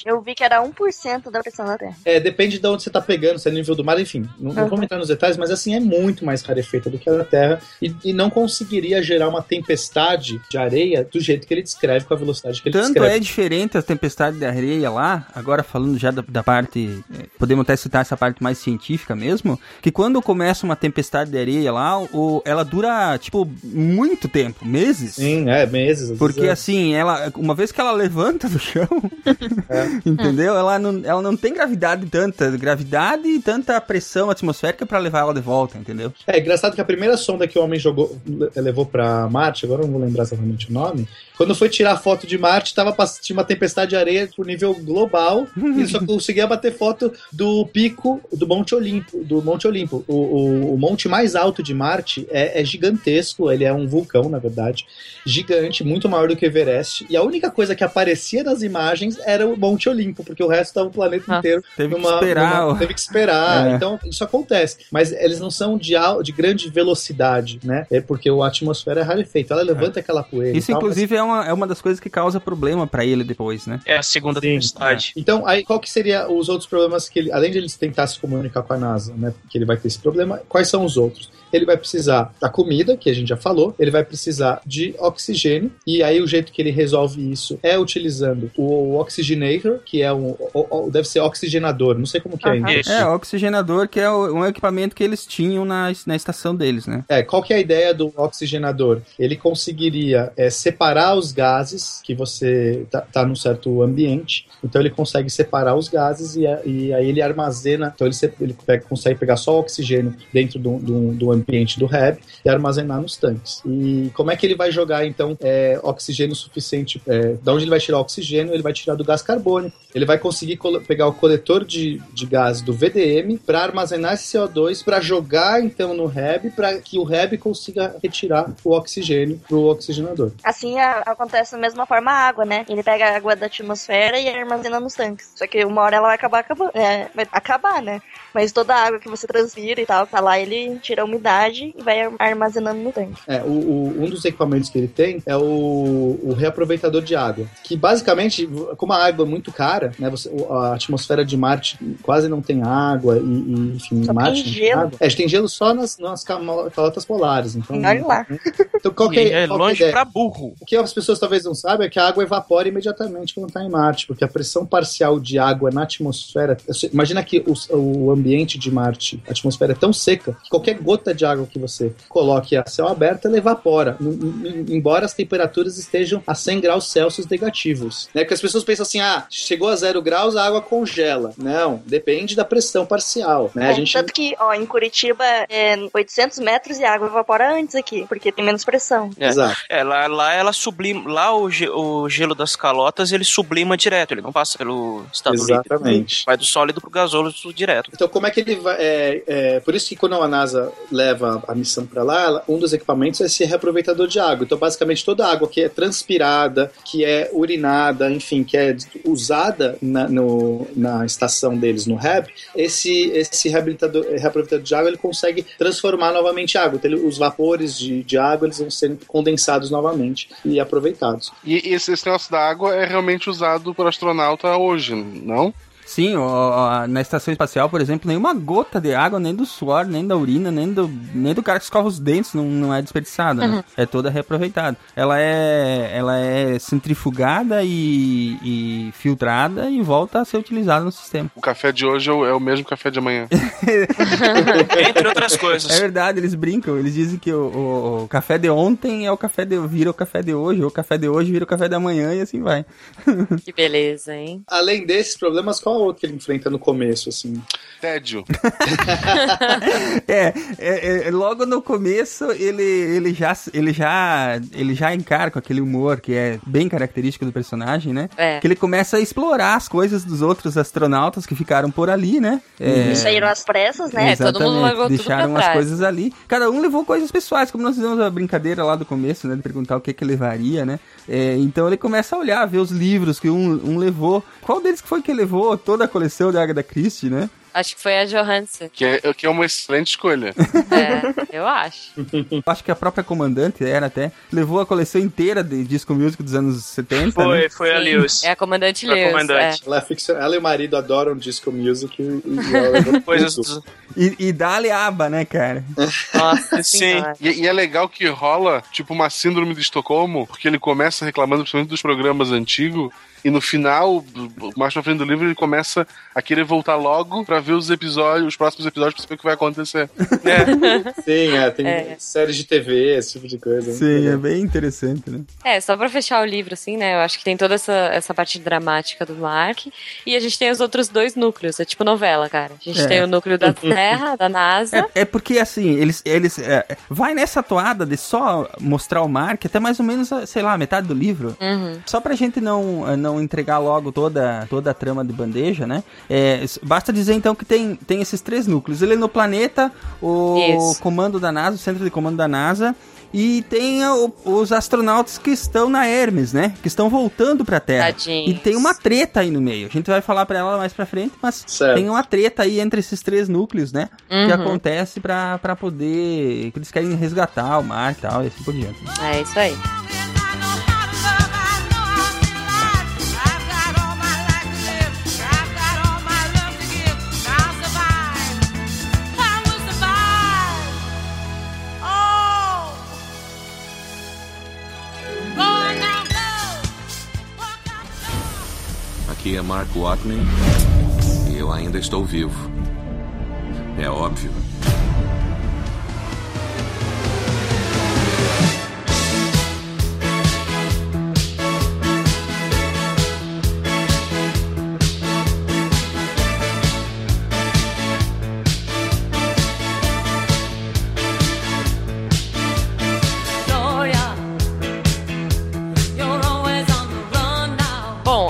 Eu vi que era 1% da pressão da Terra. É, depende de onde você tá pegando, se é nível do mar, enfim. Não, não Uhum. vamos entrar nos detalhes, mas assim, é muito mais rarefeita do que a da Terra e, e não conseguiria gerar uma tempestade de areia do jeito que ele descreve, com a velocidade que ele Tanto descreve. é diferente a tempestade de areia lá, agora falando já da, da parte, eh, podemos até citar essa parte mais científica mesmo, que quando começa uma tempestade de areia lá, o, ela dura, tipo, muito tempo, meses. Sim, é, meses. Porque é. assim, ela, uma vez que ela levanta do chão, É. entendeu? Ela não, ela não tem gravidade tanta, gravidade e tanta pressão atmosférica pra levar ela de volta, entendeu? É engraçado que a primeira sonda que o homem jogou, le- levou pra Marte, agora eu não vou lembrar exatamente o nome, quando foi tirar foto de Marte, tava, tinha uma tempestade de areia por nível global e ele só conseguia bater foto do pico do Monte Olimpo. Do Monte Olimpo. O, o- o monte mais alto de Marte é, é gigantesco, ele é um vulcão, na verdade, gigante, muito maior do que o Everest. E a única coisa que aparecia nas imagens era o Monte Olimpo, porque o resto tava o planeta Ah, inteiro teve que numa- esperar numa- teve que esperar. É. Então, isso acontece. Mas eles não são de, de grande velocidade, né? É porque a atmosfera é rarefeita. Ela levanta aquela poeira. Isso, e tal, inclusive, é, uma, é uma das coisas que causa problema pra ele depois, né? É a segunda Sim, tempestade. Então, aí, qual que seria os outros problemas que ele, além de ele tentar se comunicar com a NASA, né, que ele vai ter esse problema, quais são os outros? Ele vai precisar da comida, que a gente já falou, ele vai precisar de oxigênio, e aí o jeito que ele resolve isso é utilizando o oxygenator, que é um, o- o- deve ser oxigenador, não sei como que é isso. É, oxigenador, que é um equipamento que eles tinham na, na estação deles, né? É, qual que é a ideia do oxigenador? Ele conseguiria é, separar os gases que você tá, tá num certo ambiente, então ele consegue separar os gases e, e aí ele armazena, então ele, ele pega- consegue pegar só o oxigênio dentro do, do, do ambiente do REB e armazenar nos tanques. E como é que ele vai jogar então é, oxigênio suficiente? É, da onde ele vai tirar o oxigênio? Ele vai tirar do gás carbônico. Ele vai conseguir pegar o coletor de, de gás do VDM para armazenar esse CO2 para jogar então no REB para que o REB consiga retirar o oxigênio pro oxigenador. Assim a- acontece da mesma forma a água, né? Ele pega a água da atmosfera e armazena nos tanques. Só que uma hora ela vai acabar, é, vai acabar, né? Mas toda a água que você transpira e tal, tá lá, ele tira a umidade e vai ar- armazenando no tanque. É, o, o- um dos equipamentos que ele tem é o, o reaproveitador de água. Que basicamente, como a água é muito cara, né? você- a atmosfera de Marte quase não tem água e, e, enfim, Só Marte tem gelo. água. É, tem gelo só nas, nas calotas polares. Então, Olha lá. Então, qual que E é, é qual que é a longe ideia? pra burro. O que as pessoas talvez não saibam é que a água evapora imediatamente quando está em Marte, porque a pressão parcial de água na atmosfera. Imagina que o, o ambiente de Marte, a atmosfera é tão seca que qualquer gota de água que você coloque a céu aberto, ela evapora, embora as temperaturas estejam a 100 graus Celsius negativos. Né? Porque as pessoas pensam assim: ah, chegou a zero graus, a água congela. Não, depende da pressão parcial. Né? A É, gente Tanto que, ó, em Curitiba é 800 metros e a água evapora antes aqui, porque tem menos pressão. É, Exato. é lá, lá ela sublima. Lá o, ge- o gelo das calotas ele sublima direto, ele não passa pelo estado Exatamente. líquido. Vai do sólido pro gasôlido direto. Então, como é que ele vai. É, é, por isso que quando a NASA leva a missão para lá, um dos equipamentos é esse reaproveitador de água. Então, basicamente, toda a água que é transpirada, que é urinada, enfim, que é usada na, no- na estação deles no REB, esse, esse reabilitador, reaproveitador de água ele consegue transformar novamente água. Então, ele- os vapores de, de água eles vão sendo condensados novamente e aproveitados. E esse, esse negócio da água é realmente usado por astronauta hoje, não? Sim, ó, ó, na estação espacial, por exemplo, nenhuma gota de água, nem do suor, nem da urina, nem do, nem do cara que escova os dentes não, não é desperdiçada, né? Uhum. É toda reaproveitada. Ela é, ela é centrifugada e, e filtrada e volta a ser utilizada no sistema. O café de hoje é o, é o mesmo café de amanhã. Entre outras coisas. É verdade, eles brincam, eles dizem que o, o- o café de ontem é o café de, vira o café de hoje, ou o café de hoje vira o café da manhã e assim vai. Que beleza, hein? Além desses problemas, qual outro que ele enfrenta no começo, assim? Tédio. É, é, é, logo no começo ele, ele, já, ele, já, ele já encara com aquele humor que é bem característico do personagem, né? É. Que ele começa a explorar as coisas dos outros astronautas que ficaram por ali, né? É, Saíram às pressas, né? É, todo mundo exatamente, levou tudo deixaram pra as trás. coisas ali. Cada um levou coisas pessoais, como nós fizemos a brincadeira lá do começo, né? De perguntar o que que levaria, né? É, então ele começa a olhar, ver os livros que um, um levou. Qual deles que foi que levou toda a coleção de Agatha Christie, né? Acho que foi a Johansson. Que é, que é uma excelente escolha. É, eu acho. Acho que a própria comandante era até. Levou a coleção inteira de disco music dos anos 70. Foi, né? foi a Lewis. É a comandante Foi a Lewis. comandante. Ela, é ela e o marido adoram disco music e, e Coisas. E, e dá-lhe aba, né, cara? Nossa Sim. E, e é legal que rola, tipo, uma síndrome de Estocolmo, porque ele começa reclamando principalmente dos programas antigos, e no final, mais pra frente do livro, ele começa a querer voltar logo pra ver os episódios, os próximos episódios, pra saber o que vai acontecer. Sim, é, tem É. séries de TV, esse tipo de coisa. Sim, é bem interessante, né? É, só pra fechar o livro, assim, né? Eu acho que tem toda essa, essa parte dramática do Mark. E a gente tem os outros dois núcleos. É tipo novela, cara. A gente É. tem o núcleo da Terra, da NASA. É, é porque, assim, eles. eles é, vai nessa toada de só mostrar o Mark até mais ou menos, sei lá, metade do livro. Uhum. Só pra gente não, não entregar logo toda, toda a trama de bandeja, né? É, basta dizer então que tem, tem esses três núcleos. Ele no planeta, o Isso. comando da NASA, o centro de comando da NASA. E tem o- os astronautas que estão na Hermes, né? Que estão voltando pra Terra. Tadinhos. E tem uma treta aí no meio. A gente vai falar pra ela mais pra frente, mas Certo. tem uma treta aí entre esses três núcleos, né? Que Uhum. acontece pra, pra poder. que eles querem resgatar o mar e tal, e assim por diante. É isso aí. Aqui é Mark Watney e eu ainda estou vivo. É óbvio.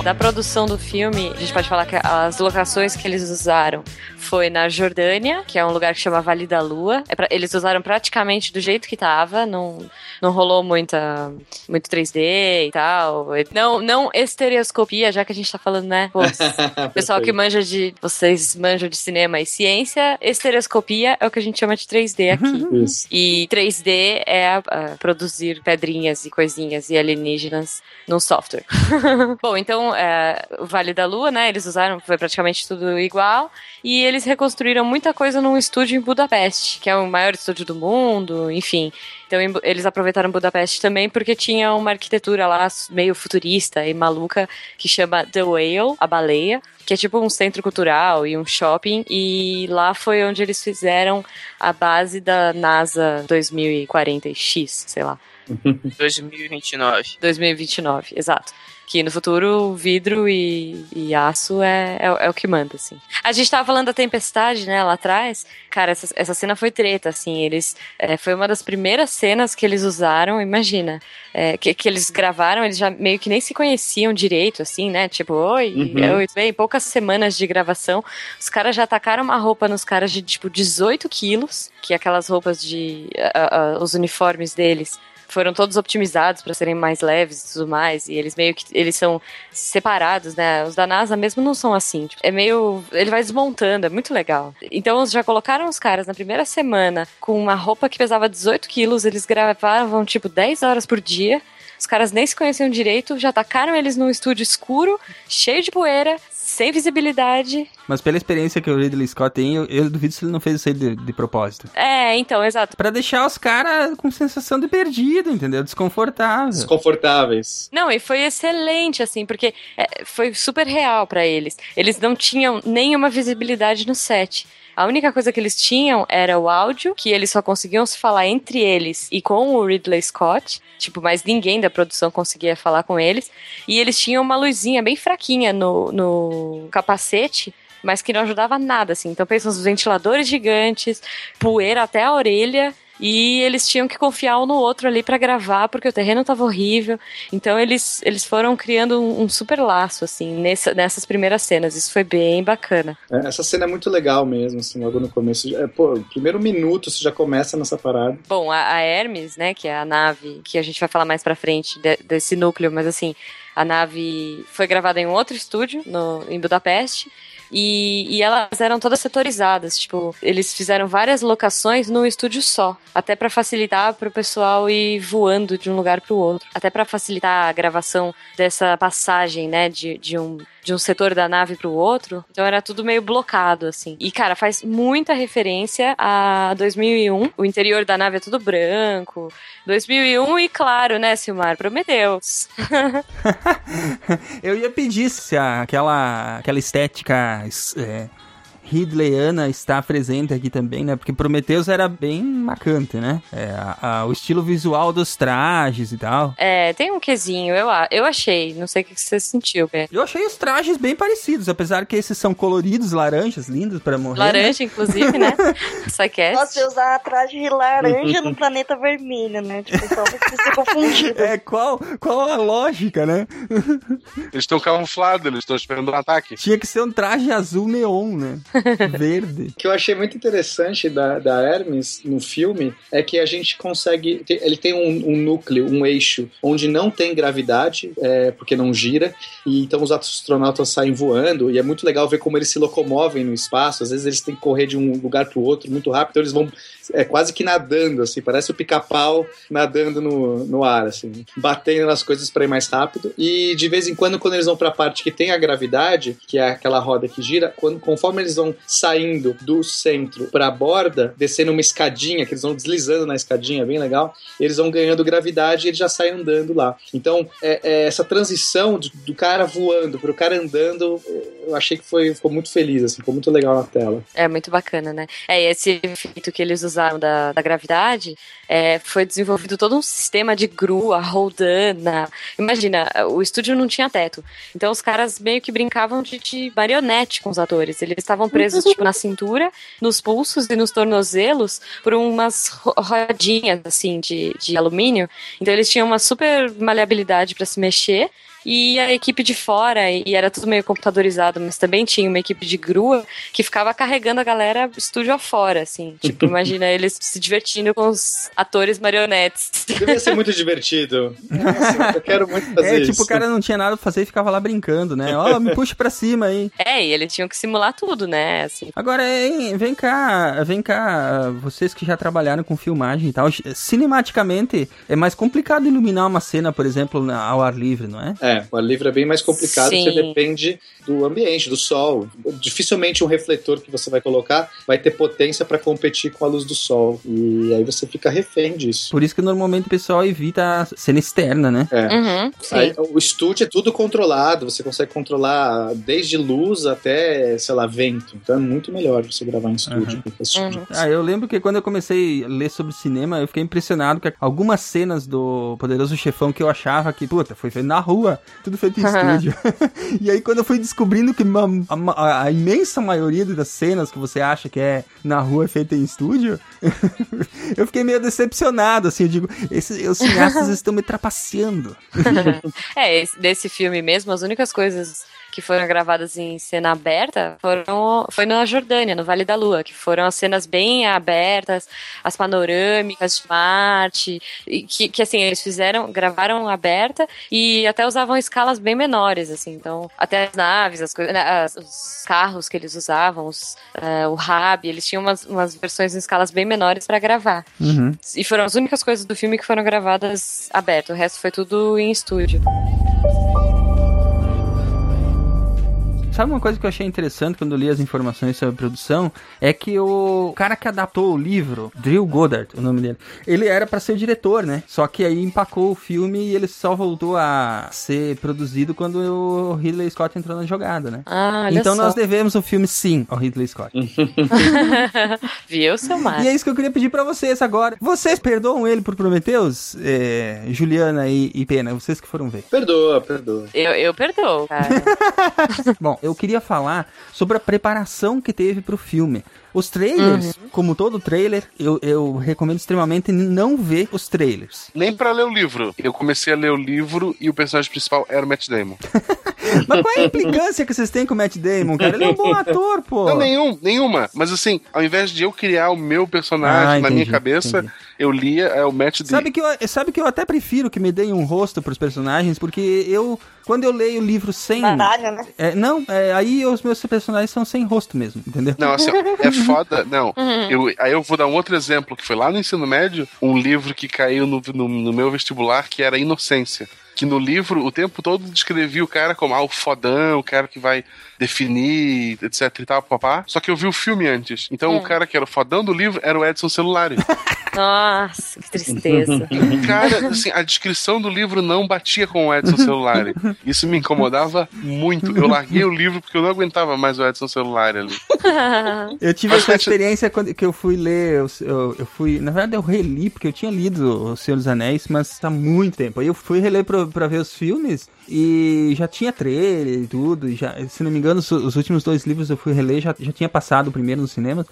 Da produção do filme, a gente pode falar que as locações que eles usaram foi na Jordânia, que é um lugar que chama Vale da Lua. É pra- eles usaram praticamente do jeito que tava, não, não rolou muita, muito 3D e tal. Não, não estereoscopia, já que a gente tá falando, né? Pô, pessoal que manja de. Vocês manjam de cinema e ciência, estereoscopia é o que a gente chama de 3D aqui. Isso. E 3D é a- a produzir pedrinhas e coisinhas e alienígenas num software. Bom, então, é, o Vale da Lua, né? Eles usaram, foi praticamente tudo igual. E eles reconstruíram muita coisa num estúdio em Budapeste, que é o maior estúdio do mundo, enfim. Então, em eles aproveitaram Budapeste também porque tinha uma arquitetura lá meio futurista e maluca que chama The Whale, a baleia, que é tipo um centro cultural e um shopping. E lá foi onde eles fizeram a base da NASA 2040X, sei lá. 2029. 2029, exato. Que no futuro vidro e, e aço é, é, o- é o que manda, assim. A gente tava falando da tempestade, né, lá atrás. Cara, essa, essa cena foi treta, assim. Eles. é, foi uma das primeiras cenas que eles usaram, imagina. é, que, que eles gravaram, eles já meio que nem se conheciam direito, assim, né? Tipo, oi, Uhum. oi, tudo bem? Poucas semanas de gravação. Os caras já tacaram uma roupa nos caras de, tipo, 18 quilos, que é aquelas roupas de. a- a- os uniformes deles foram todos optimizados para serem mais leves e tudo mais. E eles meio que eles são separados, né? Os da NASA mesmo não são assim. Tipo, é meio. Ele vai desmontando, é muito legal. Então já colocaram os caras na primeira semana com uma roupa que pesava 18 quilos, eles gravavam tipo 10 horas por dia. Os caras nem se conheciam direito, já tacaram eles num estúdio escuro, cheio de poeira, sem visibilidade. Mas pela experiência que o Ridley Scott tem, eu, eu duvido se ele não fez isso aí de, de propósito. É, então, exato. Pra deixar os caras com sensação de perdido, entendeu? Desconfortável. Desconfortáveis. Não, e foi excelente, assim, porque é, foi super real pra eles. Eles não tinham nenhuma visibilidade no set. A única coisa que eles tinham era o áudio, que eles só conseguiam se falar entre eles e com o Ridley Scott. Tipo, mas ninguém da produção conseguia falar com eles. E eles tinham uma luzinha bem fraquinha no, no capacete, mas que não ajudava nada, assim. Então pensa uns ventiladores gigantes, poeira até a orelha. E eles tinham que confiar um no outro ali pra gravar, porque o terreno tava horrível. Então eles, eles foram criando um, um super laço, assim, nessa, nessas primeiras cenas. Isso foi bem bacana. É, essa cena é muito legal mesmo, assim, logo no começo. É, pô, primeiro minuto você já começa nessa parada. Bom, a, a Hermes, né, que é a nave que a gente vai falar mais pra frente de- desse núcleo, mas assim, A nave foi gravada em um outro estúdio, no, em Budapeste. E, e elas eram todas setorizadas, tipo, eles fizeram várias locações num estúdio só, até pra facilitar pro pessoal ir voando de um lugar pro outro, até pra facilitar a gravação dessa passagem, né, de, de um de um setor da nave pro outro, então era tudo meio blocado, assim. E, cara, faz muita referência a 2001. O interior da nave é tudo branco. 2001 e, claro, né, Silmar? Prometeus. Eu ia pedir se aquela, aquela estética é, Ridleyana está presente aqui também, né? Porque Prometheus era bem marcante, né? É, a- a- o estilo visual dos trajes e tal. É, tem um quesinho, eu, eu achei. Não sei o que você sentiu, Pé. Eu achei os trajes bem parecidos, apesar que esses são coloridos, laranjas, lindos pra morrer. Laranja, inclusive, né? Psycast. Nossa, eu usar traje laranja no planeta vermelho, né? Tipo, só pra você ser confundido. É, qual, qual a lógica, né? Eles estão camuflados, eles estão esperando um ataque. Tinha que ser um traje azul neon, né? Verde. O que eu achei muito interessante da, da Hermes no filme é que a gente consegue. Ele tem um, um núcleo, um eixo, onde não tem gravidade, é, porque não gira, e então os astronautas saem voando, e é muito legal ver como eles se locomovem no espaço. Às vezes eles têm que correr de um lugar para o outro muito rápido, então eles vão é, quase que nadando, assim, parece o pica-pau nadando no, no ar, assim, batendo nas coisas para ir mais rápido. E de vez em quando, quando eles vão para a parte que tem a gravidade, que é aquela roda que gira, quando, conforme eles vão saindo do centro para a borda, descendo uma escadinha, que eles vão deslizando na escadinha, bem legal, eles vão ganhando gravidade e eles já saem andando lá. Então, é, é essa transição do, do cara voando pro cara andando, eu achei que foi, ficou muito feliz, assim, ficou muito legal na tela. É muito bacana, né? É, esse efeito que eles usaram da, da gravidade, é, foi desenvolvido todo um sistema de grua, roldana. Imagina, o estúdio não tinha teto. Então os caras meio que brincavam de, de marionete com os atores. Eles estavam presos, tipo, na cintura, nos pulsos e nos tornozelos por umas ro- rodinhas, assim, de, de alumínio. Então eles tinham uma super maleabilidade para se mexer. E a equipe de fora, e era tudo meio computadorizado, mas também tinha uma equipe de grua que ficava carregando a galera estúdio afora, assim. Tipo, imagina eles se divertindo com os atores marionetes. Devia ser muito divertido. Nossa, eu quero muito fazer É, isso. tipo, o cara não tinha nada pra fazer e ficava lá brincando, né? Ó, me puxa pra cima aí. É, e eles tinham que simular tudo, né? Assim. Agora, hein, vem cá, vem cá, vocês que já trabalharam com filmagem e tal, cinematicamente é mais complicado iluminar uma cena, por exemplo, ao ar livre, não é? É, o ar livre é bem mais complicado, Sim. porque depende do ambiente, do sol. Dificilmente um refletor que você vai colocar vai ter potência para competir com a luz do sol. E aí você fica refém disso. Por isso que normalmente o pessoal evita a cena externa, né? É. Uhum, Aí, o estúdio é tudo controlado, você consegue controlar desde luz até, sei lá, vento. Então é muito melhor você gravar em estúdio. tipo de coisa. Ah, eu lembro que quando eu comecei a ler sobre cinema, eu fiquei impressionado com algumas cenas do Poderoso Chefão que eu achava que, puta, foi feito na rua, tudo feito em estúdio. e aí quando eu fui descobrindo que a, a- a imensa maioria das cenas que você acha que é na rua é feita em estúdio, eu fiquei meio decepcionado, assim, eu digo, esses, os cineastas estão me trapaceando. É, esse- desse filme mesmo, as únicas coisas que foram gravadas em cena aberta foram foi na Jordânia, no Vale da Lua, que foram as cenas bem abertas, as panorâmicas de Marte, que, que assim, eles fizeram, gravaram aberta e até usavam escalas bem menores, assim, então, até as naves, as coisas, né, os carros que eles usavam, os, eh, o hub, eles tinham umas, umas versões em escalas bem menores para gravar. Uhum. E foram as únicas coisas do filme que foram gravadas aberto. O resto foi tudo em estúdio. Sabe uma coisa que eu achei interessante quando li as informações sobre a produção? É que o cara que adaptou o livro, Drew Goddard, o nome dele, ele era pra ser o diretor, né? Só que aí empacou o filme e ele só voltou a ser produzido quando o Ridley Scott entrou na jogada, né? Ah, olha então só. nós devemos o filme sim ao Ridley Scott. Viu, seu Mar? E é isso que eu queria pedir pra vocês agora. Vocês perdoam ele por Prometheus? É, Juliana e, e Pena, vocês que foram ver. Perdoa, perdoa. Eu, eu perdoo, cara. Bom, eu queria falar sobre a preparação que teve pro filme. Os trailers, como todo trailer, eu, eu recomendo extremamente não ver os trailers. Nem pra ler o livro. Eu comecei a ler o livro e o personagem principal era o Matt Damon. Mas qual é a implicância que vocês têm com o Matt Damon, cara? Ele é um bom ator, pô. Não, nenhum, nenhuma. Mas assim, ao invés de eu criar o meu personagem Ah, na entendi, minha cabeça, entendi. eu lia é, o Matt Damon. Sabe que, eu, sabe que eu até prefiro que me deem um rosto pros personagens, porque eu, quando eu leio o livro sem. Baralho, né? É, não, é, aí os meus personagens são sem rosto mesmo, entendeu? Não, assim, ó, é foda. Não. Eu, aí eu vou dar um outro exemplo, que foi lá no ensino médio, um livro que caiu no, no, no meu vestibular, que era Inocência. Que no livro, o tempo todo, descrevia o cara como ah, o fodão, o cara que vai definir, etc e tal, papá. Só que eu vi o filme antes. Então Hum. o cara que era o fodão do livro era o Edson Celulari. Nossa, que tristeza. Cara, assim, a descrição do livro não batia com o Edson Celulari. Isso me incomodava muito. Eu larguei o livro porque eu não aguentava mais o Edson Celulari ali. Eu tive Mas essa Matt- experiência quando que eu fui ler, eu, eu, eu fui, na verdade eu reli, porque eu tinha lido O Senhor dos Anéis, mas tá muito tempo. Aí eu fui reler pra, pra ver os filmes e já tinha trailer e tudo, e já, se não me engano, os, os últimos dois livros eu fui reler, já, já tinha passado o primeiro nos cinemas.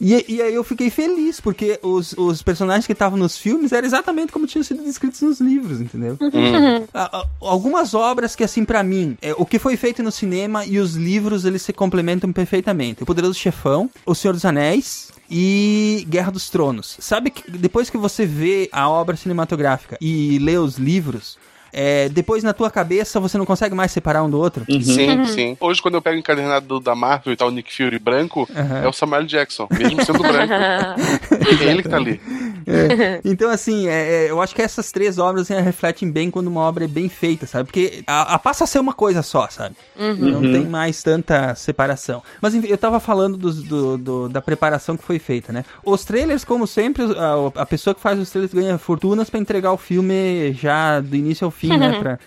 E, e aí eu fiquei feliz, porque os, os personagens que estavam nos filmes eram exatamente como tinham sido descritos nos livros, entendeu? Uhum. A- a- Algumas obras que, assim, pra mim, é, o que foi feito no cinema e os livros, eles se complementam perfeitamente. O Poderoso Chefão, O Senhor dos Anéis e Guerra dos Tronos. Sabe que depois que você vê a obra cinematográfica e lê os livros, é, depois na tua cabeça você não consegue mais separar um do outro? Sim, sim. Hoje, quando eu pego o encadernado do- da Marvel e tá o Nick Fury branco, Aham. é o Samuel Jackson, mesmo sendo branco. é ele que tá ali. É. Então, assim, é, é, eu acho que essas três obras assim, refletem bem quando uma obra é bem feita, sabe? Porque a, a passa a ser uma coisa só, sabe? Uhum. Não Uhum. tem mais tanta separação. Mas enfim, eu tava falando dos- do, do- da preparação que foi feita, né? Os trailers, como sempre, a, a pessoa que faz os trailers ganha fortunas pra entregar o filme já do início ao fim, né? Pra,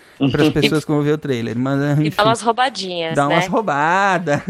as pessoas que vão ver o trailer. Mas, E enfim. dá umas roubadinhas, Dá né? umas roubadas.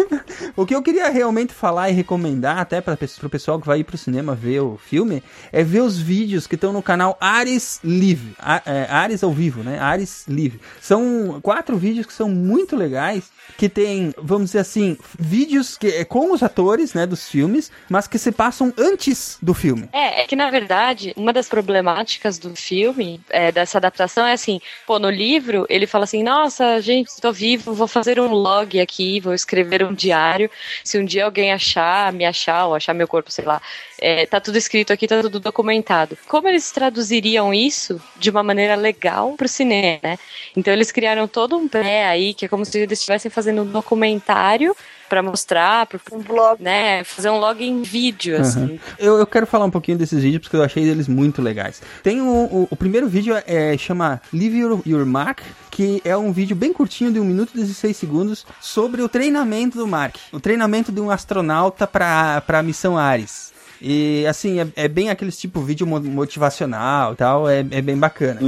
o que eu queria realmente falar e recomendar até para o pessoal que vai ir pro cinema ver o filme é ver os vídeos que estão no canal Ares Live. A- é, Ares ao vivo, né? Ares Live. São quatro vídeos que são muito legais, que tem, vamos dizer assim, vídeos que é com os atores, né, dos filmes, mas que se passam antes do filme. É, é que na verdade, uma das problemáticas do filme, é, dessa adaptação, é assim: pô, no livro ele fala assim, nossa, gente, tô vivo, vou fazer um log aqui, vou escrever um diário. Se um dia alguém achar, me achar, ou achar meu corpo, sei lá, é, tá tudo escrito aqui, tá tudo documentado. Como eles traduziriam isso de uma maneira legal pro cinema, né? Então eles criaram todo um pré aí, que é como se eles estivessem fazendo um documentário pra mostrar, pra, um blog, né? Fazer um log em vídeo, assim. Aham. Eu, eu quero falar um pouquinho desses vídeos porque eu achei eles muito legais. Tem o, o, o primeiro vídeo é chama Leave Your, Your Mark, que é um vídeo bem curtinho de 1 minuto e 16 segundos sobre o treinamento do Mark, o treinamento de um astronauta para a missão Ares. E assim, é, é bem aquele tipo de vídeo mo- motivacional e tal, é, é bem bacana.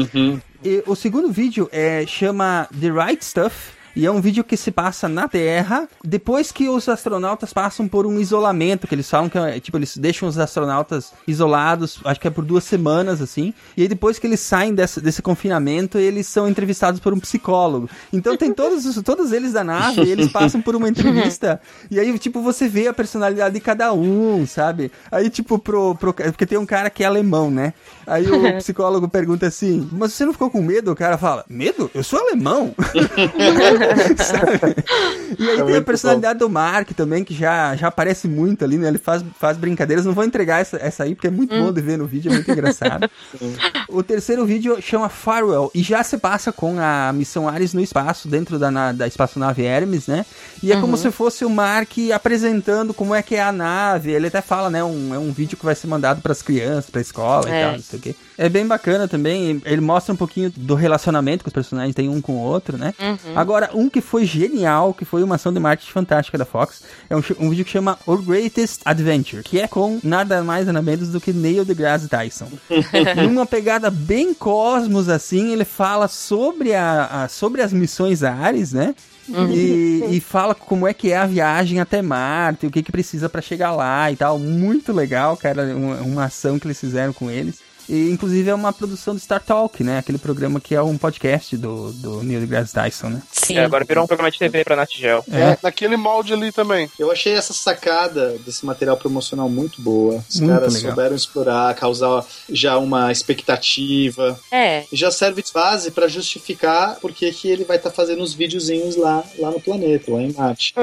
E o segundo vídeo é, chama The Right Stuff. E é um vídeo que se passa na Terra depois que os astronautas passam por um isolamento, que eles falam que é, tipo, eles deixam os astronautas isolados, acho que é por duas semanas, assim. E aí depois que eles saem desse, desse confinamento, eles são entrevistados por um psicólogo. Então tem todos, os- todos eles da nave, e eles passam por uma entrevista. e aí, tipo, você vê a personalidade de cada um, sabe? Aí, tipo, pro, pro. Porque tem um cara que é alemão, né? Aí o psicólogo pergunta assim: Mas você não ficou com medo? O cara fala: Medo? Eu sou alemão. E aí tem a personalidade do Mark também, que já, já aparece muito ali, né? Ele faz, faz brincadeiras. Não vou entregar essa, essa aí, porque é muito bom de ver no vídeo, é muito engraçado. O terceiro vídeo chama Farewell e já se passa com a missão Ares no espaço, dentro da, na- da espaçonave Hermes, né? E é como Uhum. se fosse o Mark apresentando como é que é a nave. Ele até fala, né? Um, é um vídeo que vai ser mandado para as crianças, para escola É. e tal, não sei o quê. É bem bacana também. Ele mostra um pouquinho do relacionamento que os personagens têm um com o outro, né? Uhum. Agora, um que foi genial, que foi uma ação de marketing fantástica da Fox, é um, um vídeo que chama Our Greatest Adventure, que é com nada mais nada menos do que Neil deGrasse Tyson. Numa pegada bem cosmos, assim, ele fala sobre, a, a- sobre as missões Ares, né? Uhum. E, e fala como é que é a viagem até Marte, o que que precisa pra chegar lá e tal. Muito legal, cara, uma, uma ação que eles fizeram com eles. E, inclusive é uma produção do Star Talk, né? Aquele programa que é um podcast do, do Neil deGrasse Tyson, né? É, agora virou um programa de TV pra Nat Geo. É, naquele molde ali também. Eu achei essa sacada desse material promocional muito boa. Os Muito caras legal. souberam explorar, causar já uma expectativa. É. E já serve de base pra justificar porque que ele vai estar fazendo os videozinhos lá, lá no planeta, lá em Marte.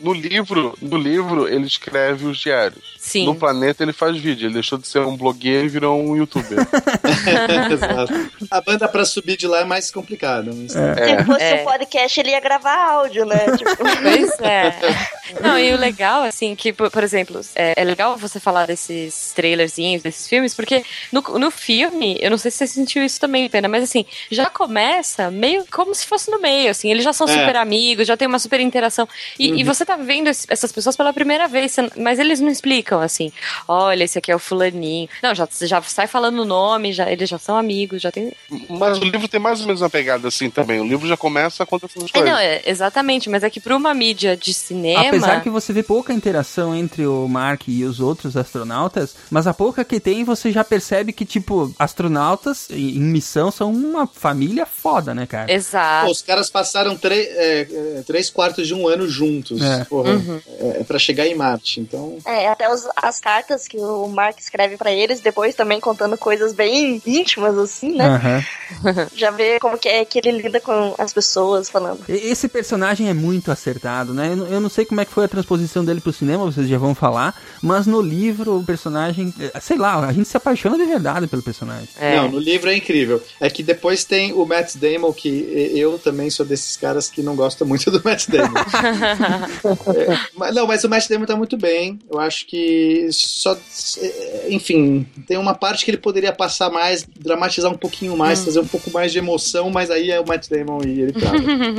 No livro, no livro, ele escreve os diários. Sim. No planeta ele faz vídeo. Ele deixou de ser um blogueiro e virou um youtuber. Exato. A banda pra subir de lá é mais complicada. Mas... Se fosse É. um podcast, ele ia gravar áudio, né? Tipo, Pois é. Não, e o legal, assim, que, por, por exemplo, é, é legal você falar desses trailerzinhos, desses filmes, porque no, no filme, eu não sei se você sentiu isso também, Pena, mas assim, já começa meio como se fosse no meio, assim, eles já são É. super amigos, já tem uma super interação. E, Uhum. e você tá vendo esse- essas pessoas pela primeira vez, mas eles não explicam, assim, olha, esse aqui é o fulaninho. Não, já, já sai falando o nome, já, eles já são amigos, já tem. Mas o livro tem mais ou menos uma pegada assim também. O livro já começa acontecendo as É, coisas. não, é, exatamente, mas é que pra uma mídia de cinema. Apesar que você vê pouca interação entre o Mark e os outros astronautas, mas a pouca que tem, você já percebe que, tipo, astronautas em em missão são uma família foda, né, cara? Exato. Pô, os caras passaram três, é, é, três quartos de um ano juntos. É. Porra, Uhum. é, é pra chegar em Marte. Então. É, até os- as cartas que o Mark escreve pra eles, depois também contando coisas bem íntimas, assim, né? Aham. Já vê como que é que ele lida com as pessoas falando. Esse personagem é muito acertado, né? Eu não- Eu não sei como é que foi a transposição dele pro cinema, vocês já vão falar, mas no livro o personagem, eh, sei lá, a gente se apaixona de verdade pelo personagem. Não, no livro é incrível. É que depois tem o Matt Damon, que eu também sou desses caras que não gostam muito do Matt Damon. É, mas, não, mas o Matt Damon tá muito bem. Eu acho que só. é, Enfim, tem uma parte que ele poderia passar mais, dramatizar um pouquinho mais, Hum. trazer um pouco mais de emoção, mas aí é o Matt Damon e ele tá.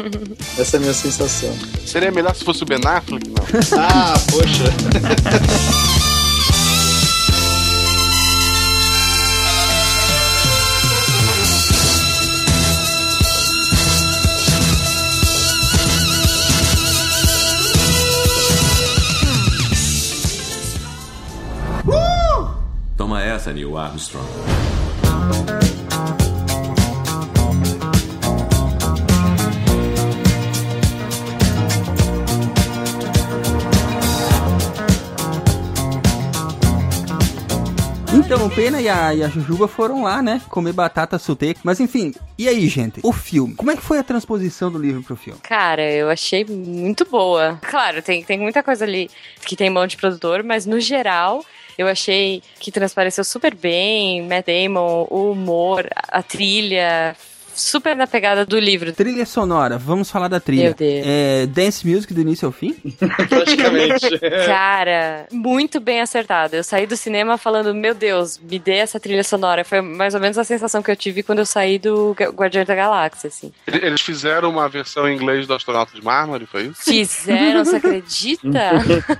Essa é a minha sensação. Seria melhor se fosse o Ben Affleck? Não. Ah, poxa. Toma essa, Neil Armstrong. Então, o Pena e a, e a Jujuba foram lá, né? Comer batata sulteca. Mas enfim, e aí, gente? O filme. Como é que foi a transposição do livro pro filme? Cara, eu achei muito boa. Claro, tem, tem muita coisa ali que tem mão de produtor, mas no geral. Eu achei que transpareceu super bem, Matt Damon, o humor, a trilha, super na pegada do livro. Trilha sonora, vamos falar da trilha. Meu Deus. É, dance music do início ao fim? Praticamente. Cara, muito bem acertado. Eu saí do cinema falando, meu Deus, me dê essa trilha sonora. Foi mais ou menos a sensação que eu tive quando eu saí do Gu- Guardiões da Galáxia, assim. Eles fizeram uma versão em inglês do Astronauta de Mármore, foi isso? Fizeram, você acredita?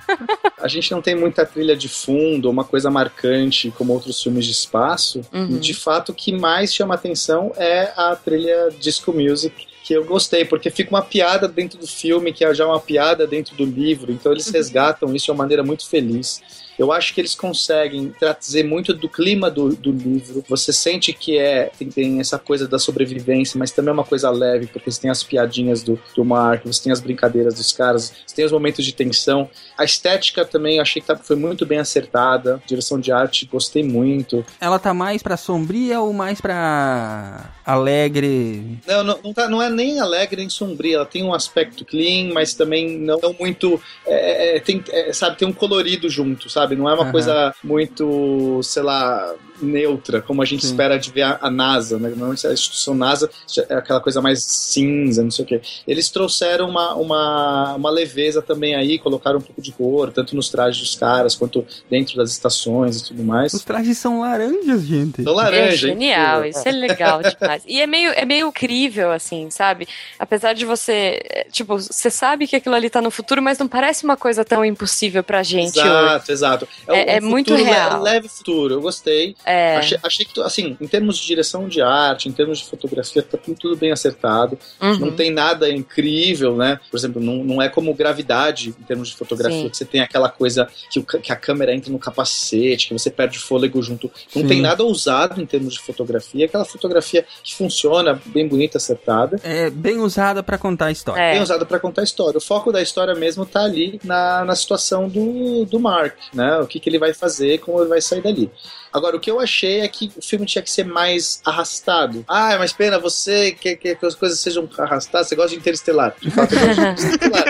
A gente não tem muita trilha de fundo, uma coisa marcante como outros filmes de espaço. Uhum. E de fato, o que mais chama atenção é a trilha disco music. Que eu gostei, porque fica uma piada dentro do filme, que é já uma piada dentro do livro, então eles resgatam isso de uma maneira muito feliz. Eu acho que eles conseguem trazer muito do clima do, do livro. Você sente que é tem, tem essa coisa da sobrevivência, mas também é uma coisa leve, porque você tem as piadinhas do, do Mark, você tem as brincadeiras dos caras, você tem os momentos de tensão. A estética também eu achei que tá- foi muito bem acertada. Direção de arte, gostei muito. Ela tá mais pra sombria ou mais pra alegre? Não, não, não, tá- não é nem alegre nem sombria. Ela tem um aspecto clean, mas também não, não muito. é, é, tem, é, sabe, tem um colorido junto, sabe? Não é uma Aham. coisa muito, sei lá, neutra, como a gente Sim. espera de ver a, a NASA, né? Normalmente a instituição NASA é aquela coisa mais cinza, não sei o quê. Eles trouxeram uma, uma, uma leveza também aí, colocaram um pouco de cor, tanto nos trajes dos caras quanto dentro das estações e tudo mais. Os trajes são laranjas, gente. São É laranja. genial, incrível. isso é legal demais. E é meio, é meio crível, assim, sabe? Apesar de você, é, tipo, você sabe que aquilo ali tá no futuro, mas não parece uma coisa tão impossível pra gente hoje. Exato, exato. É- é um muito futuro le- real. leve futuro, eu gostei. É. Achei, achei que, assim, em termos de direção de arte, em termos de fotografia, tá tudo, bem acertado. Uhum. Não tem nada incrível, né? Por exemplo, não, não é como gravidade em termos de fotografia, Sim. que você tem aquela coisa que, o que a câmera entra no capacete, que você perde fôlego junto. Não Sim. tem nada ousado em termos de fotografia, aquela fotografia que funciona, bem bonita, acertada. É bem usada pra contar a história. É. Bem usada pra contar a história. O foco da história mesmo tá ali na, na situação do, do Mark, né? O que, que ele vai fazer, como ele vai sair dali. Agora, o que eu achei é que o filme tinha que ser mais arrastado. Ah, mas pena, você quer que, que as coisas sejam arrastadas, você gosta de Interestelar. De fato, eu gosto de Interestelar.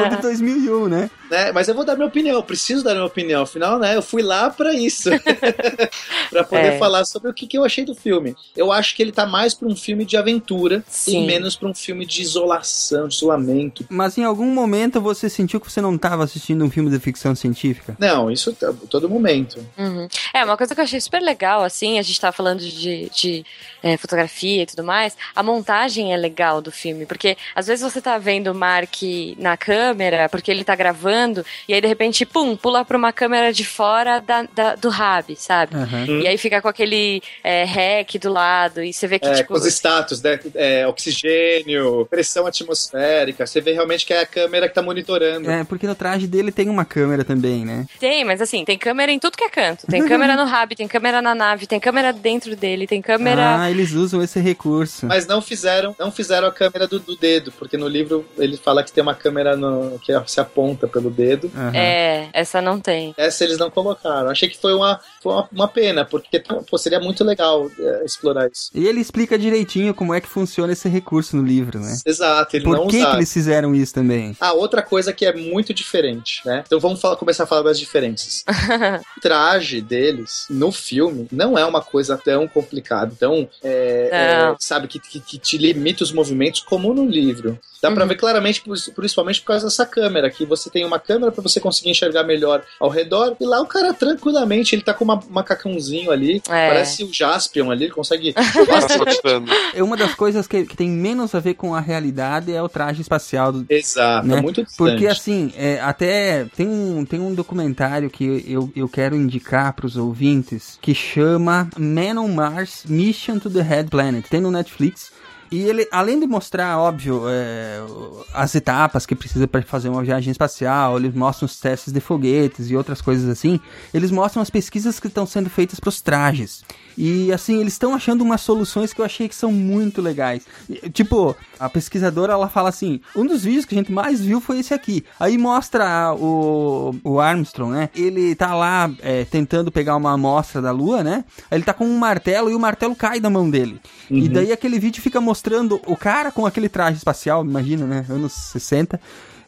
Foi de 2001, né? né? Mas eu vou dar minha opinião, eu preciso dar minha opinião. Afinal, né, eu fui lá pra isso. pra poder É. falar sobre o que, que eu achei do filme. Eu acho que ele tá mais pra um filme de aventura Sim. e menos pra um filme de isolação, de isolamento. Mas em algum momento você sentiu que você não estava assistindo um filme de ficção científica? Não, isso todo momento. Uhum. É, uma coisa que eu achei super legal, assim, a gente tava falando de, de é, fotografia e tudo mais, a montagem é legal do filme, porque às vezes você tá vendo o Mark na câmera, porque ele tá gravando, e aí de repente, pum, pula pra uma câmera de fora da, da- do hub, sabe? Aham. E aí fica com aquele é, rec do lado, e você vê que, É, tipo... com os status, né? É, oxigênio, pressão atmosférica. Você vê realmente que é a câmera que tá monitorando. É, porque no traje dele tem uma câmera também, né? Tem, mas assim, tem câmera em tudo que é canto. Tem câmera no hub, tem câmera na nave, tem câmera dentro dele, tem câmera... Ah, eles usam esse recurso. Mas não fizeram, não fizeram a câmera do, do dedo, porque no livro ele fala que tem uma câmera no- que se aponta pelo dedo. Aham. É, essa não tem. Essa eles não colocaram. Achei que foi uma, foi uma, uma pena, porque pô, seria muito legal é, explorar isso. E ele explica direitinho como é que funciona esse recurso no livro, né? Exato, ele Por não que, que usaram. eles fizeram isso também? Ah, outra coisa que é muito diferente, né? Então vamos falar- começar a falar das diferenças. o traje deles no filme não é uma coisa tão complicada, tão, é, é, sabe, que, que, que te limita os movimentos como no livro. Dá pra ver claramente, por- principalmente por causa dessa câmera, que você tem uma câmera pra você conseguir enxergar melhor ao redor, e lá o cara tranquilamente, ele tá com uma um macacãozinho ali, É. parece o Jaspion ali, ele consegue... É uma das coisas que, que tem menos a ver com a realidade é o traje espacial do, Exato, Né? é muito distante. Porque assim, é, até tem um, tem um documentário que eu, eu quero indicar pros ouvintes que chama Man on Mars Mission to the Red Planet. Tem no Netflix. E ele, além de mostrar, óbvio, é, as etapas que precisa para fazer uma viagem espacial, eles mostram os testes de foguetes e outras coisas assim, eles mostram as pesquisas que estão sendo feitas para os trajes. E assim, eles estão achando umas soluções que eu achei que são muito legais. E, Tipo, a pesquisadora ela fala assim: um dos vídeos que a gente mais viu foi esse aqui. Aí mostra o, o Armstrong, né? Ele tá lá é, tentando pegar uma amostra da Lua, né? Aí ele tá com um martelo e o martelo cai da mão dele. E daí aquele vídeo fica mostrando o cara com aquele traje espacial, imagina, né? Anos 60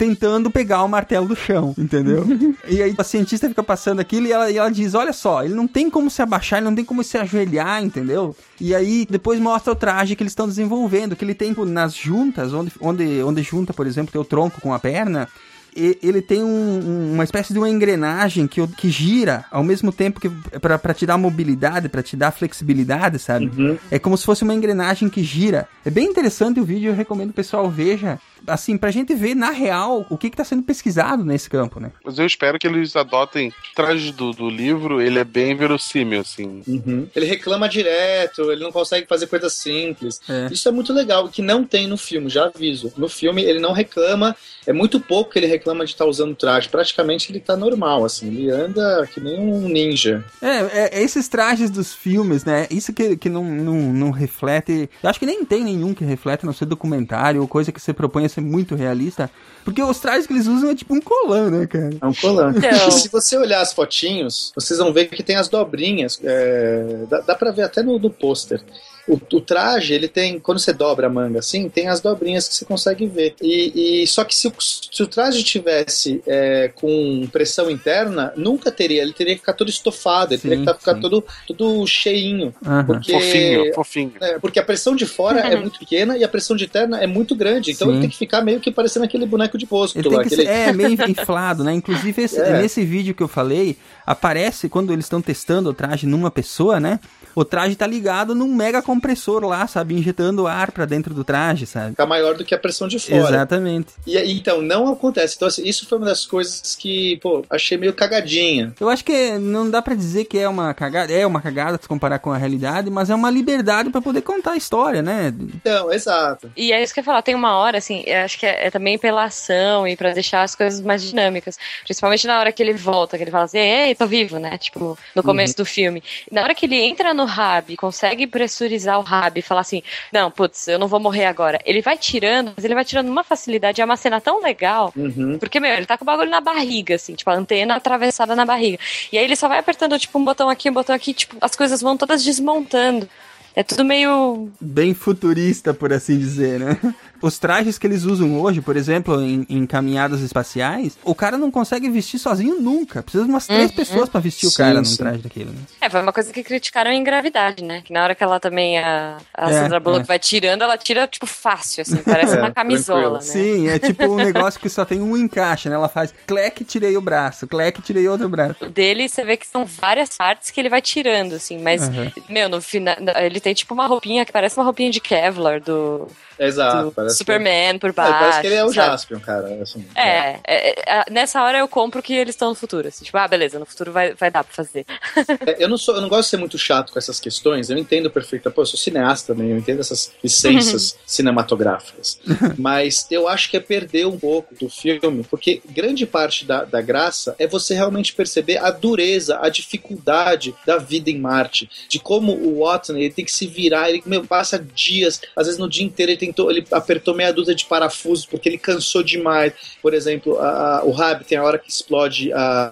tentando pegar o martelo do chão, entendeu? e aí a cientista fica passando aquilo e ela, e ela diz: Olha só, ele não tem como se abaixar, ele não tem como se ajoelhar, entendeu? E aí depois mostra o traje que eles estão desenvolvendo, que ele tem nas juntas, onde, onde, onde junta, por exemplo, tem o tronco com a perna. Ele tem um- um- uma espécie de uma engrenagem que, que gira ao mesmo tempo que pra pra te dar mobilidade, pra te dar flexibilidade, sabe? É como se fosse uma engrenagem que gira. É bem interessante o vídeo, eu recomendo que o pessoal veja. Assim, pra gente ver na real o que que tá sendo pesquisado nesse campo, né? Mas eu espero que eles adotem o traje do, do livro, ele é bem verossímil, assim. Uhum. Ele reclama direto, ele não consegue fazer coisas simples. É. Isso é muito legal, que não tem no filme, já aviso. No filme ele não reclama, é muito pouco que ele reclama de estar usando traje. Praticamente ele tá normal, assim, ele anda que nem um ninja. É, é, é esses trajes dos filmes, né? Isso que, que não, não, não reflete. Eu acho que nem tem nenhum que reflete, a não ser documentário ou coisa que você propõe a ser muito realista. Porque os trajes que eles usam é tipo um colã, né, cara? É um colã. Então. E se você olhar as fotinhos, vocês vão ver que tem as dobrinhas. é, dá, dá pra ver até no, no pôster. O, o traje, ele tem. Quando você dobra a manga assim, tem as dobrinhas que você consegue ver. E, e- só que se o, se o traje tivesse é, com pressão interna, nunca teria. Ele teria que ficar todo estofado, ele Sim, teria que ficar sim. todo, todo cheinho. Aham. Porque, Fofinho, fofinho. é, porque a pressão de fora é muito pequena e a pressão de interna é muito grande. Então Sim. ele tem que ficar meio que parecendo aquele boneco de posto Ele lá. tem que aquele- ser, é, meio inflado, né? Inclusive, esse- É. nesse vídeo que eu falei, aparece quando eles estão testando o traje numa pessoa, né? O traje tá ligado num mega compressor lá, sabe? Injetando ar pra dentro do traje, sabe? Fica maior do que a pressão de fora. Exatamente. E aí, então, não acontece. Então, assim, isso foi uma das coisas que, pô, achei meio cagadinha. Eu acho que não dá pra dizer que é uma cagada, é uma cagada se comparar com a realidade, mas é uma liberdade pra poder contar a história, né? Então, exato. E é isso que eu ia falar, tem uma hora, assim, eu acho que é, é também pela ação e pra deixar as coisas mais dinâmicas. Principalmente na hora que ele volta, que ele fala assim, ei, tô vivo, né? Tipo, no começo do filme. Na hora que ele entra no hub, consegue pressurizar o hub e falar assim, não, putz, eu não vou morrer agora. Ele vai tirando, mas ele vai tirando numa facilidade, é uma cena tão legal. Uhum. Porque, meu, ele tá com o bagulho na barriga, assim, tipo, a antena atravessada na barriga. E aí ele só vai apertando, tipo, um botão aqui, um botão aqui, tipo, as coisas vão todas desmontando. É tudo meio. Bem futurista, por assim dizer, né? Os trajes que eles usam hoje, por exemplo, em, em caminhadas espaciais, o cara não consegue vestir sozinho nunca. Precisa de umas três Uhum. pessoas pra vestir o Sim, cara num traje daquele, né? É, foi uma coisa que criticaram em gravidade, né? Que na hora que ela também, a, a É, Sandra Bullock é. vai tirando, ela tira, tipo, fácil, assim, parece É, uma camisola, né? Sim, é tipo um negócio que só tem um encaixe, né? Ela faz cleque, tirei o braço, cleque, tirei outro braço. O dele, você vê que são várias partes que ele vai tirando, assim, mas, Aham. meu, no final, ele tem tipo uma roupinha que parece uma roupinha de Kevlar do, Exato. do parece Superman por Que... É, baixo. parece que ele é o sabe? Jaspion, cara. Assim, É, é, é, nessa hora eu compro que eles estão no futuro. Assim, tipo, ah, beleza, no futuro vai, vai dar pra fazer. É, Eu não sou, eu não gosto de ser muito chato com essas questões. Eu entendo perfeito. Pô, eu sou cineasta também, eu entendo essas licenças cinematográficas. Mas eu acho que é perder um pouco do filme, porque grande parte da, da graça é você realmente perceber a dureza, a dificuldade da vida em Marte, de como o Watson ele tem que se virar, ele meu, passa dias, às vezes no dia inteiro ele tentou, ele apertou meia dúzia de parafusos porque ele cansou demais. Por exemplo, a- a- o Rab tem a hora que explode a,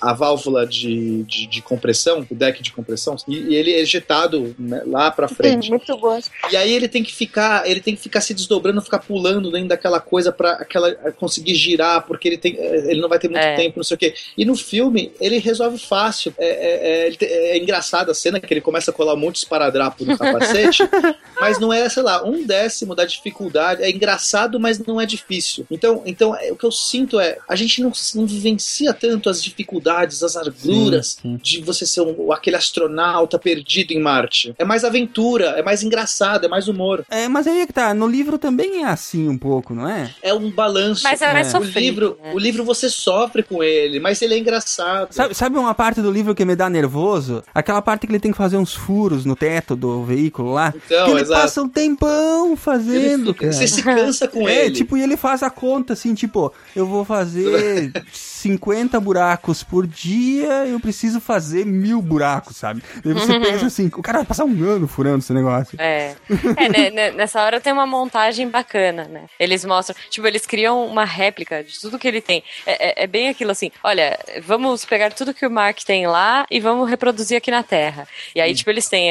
a, a válvula de, de, de compressão, o deck de compressão, e, e ele é ejetado né, lá pra frente. Muito bom. E aí ele tem que ficar, ele tem que ficar se desdobrando, ficar pulando dentro daquela coisa para aquela conseguir girar, porque ele tem, ele não vai ter muito É. tempo, não sei o quê. E no filme ele resolve fácil. É, é, é, é engraçado a cena que ele começa a colar um monte de esparadrapo no capacete, mas não é, sei lá, um décimo da dificuldade. É engraçado, mas não é difícil. Então, então é, o que eu sinto é a gente não, não vivencia tanto as dificuldades, as arguras Sim, sim. de você ser um- aquele astronauta perdido em Marte. É mais aventura, é mais engraçado, é mais humor. É, mas aí é que tá, no livro também é assim um pouco, não é? É um balanço. Mas é mais É. o sofrido, livro, né? o livro você sofre com ele, mas ele é engraçado. Sabe, sabe uma parte do livro que me dá nervoso? Aquela parte que ele tem que fazer uns furos no teto do veículo lá. Então, que ele exato. passa um tempão fazendo, fica- cara. você se cansa com É, ele. tipo, e ele faz a conta assim, tipo, eu vou fazer 50 buracos por dia, eu preciso fazer mil buracos, sabe? Daí você pensa assim, o cara vai passar um ano furando esse negócio. É. É, né, né, nessa hora tem uma montagem bacana, né? Eles mostram, tipo, eles criam uma réplica de tudo que ele tem. É, é- é bem aquilo assim, olha, vamos pegar tudo que o Mark tem lá e vamos reproduzir aqui na Terra. E aí, tipo, eles têm.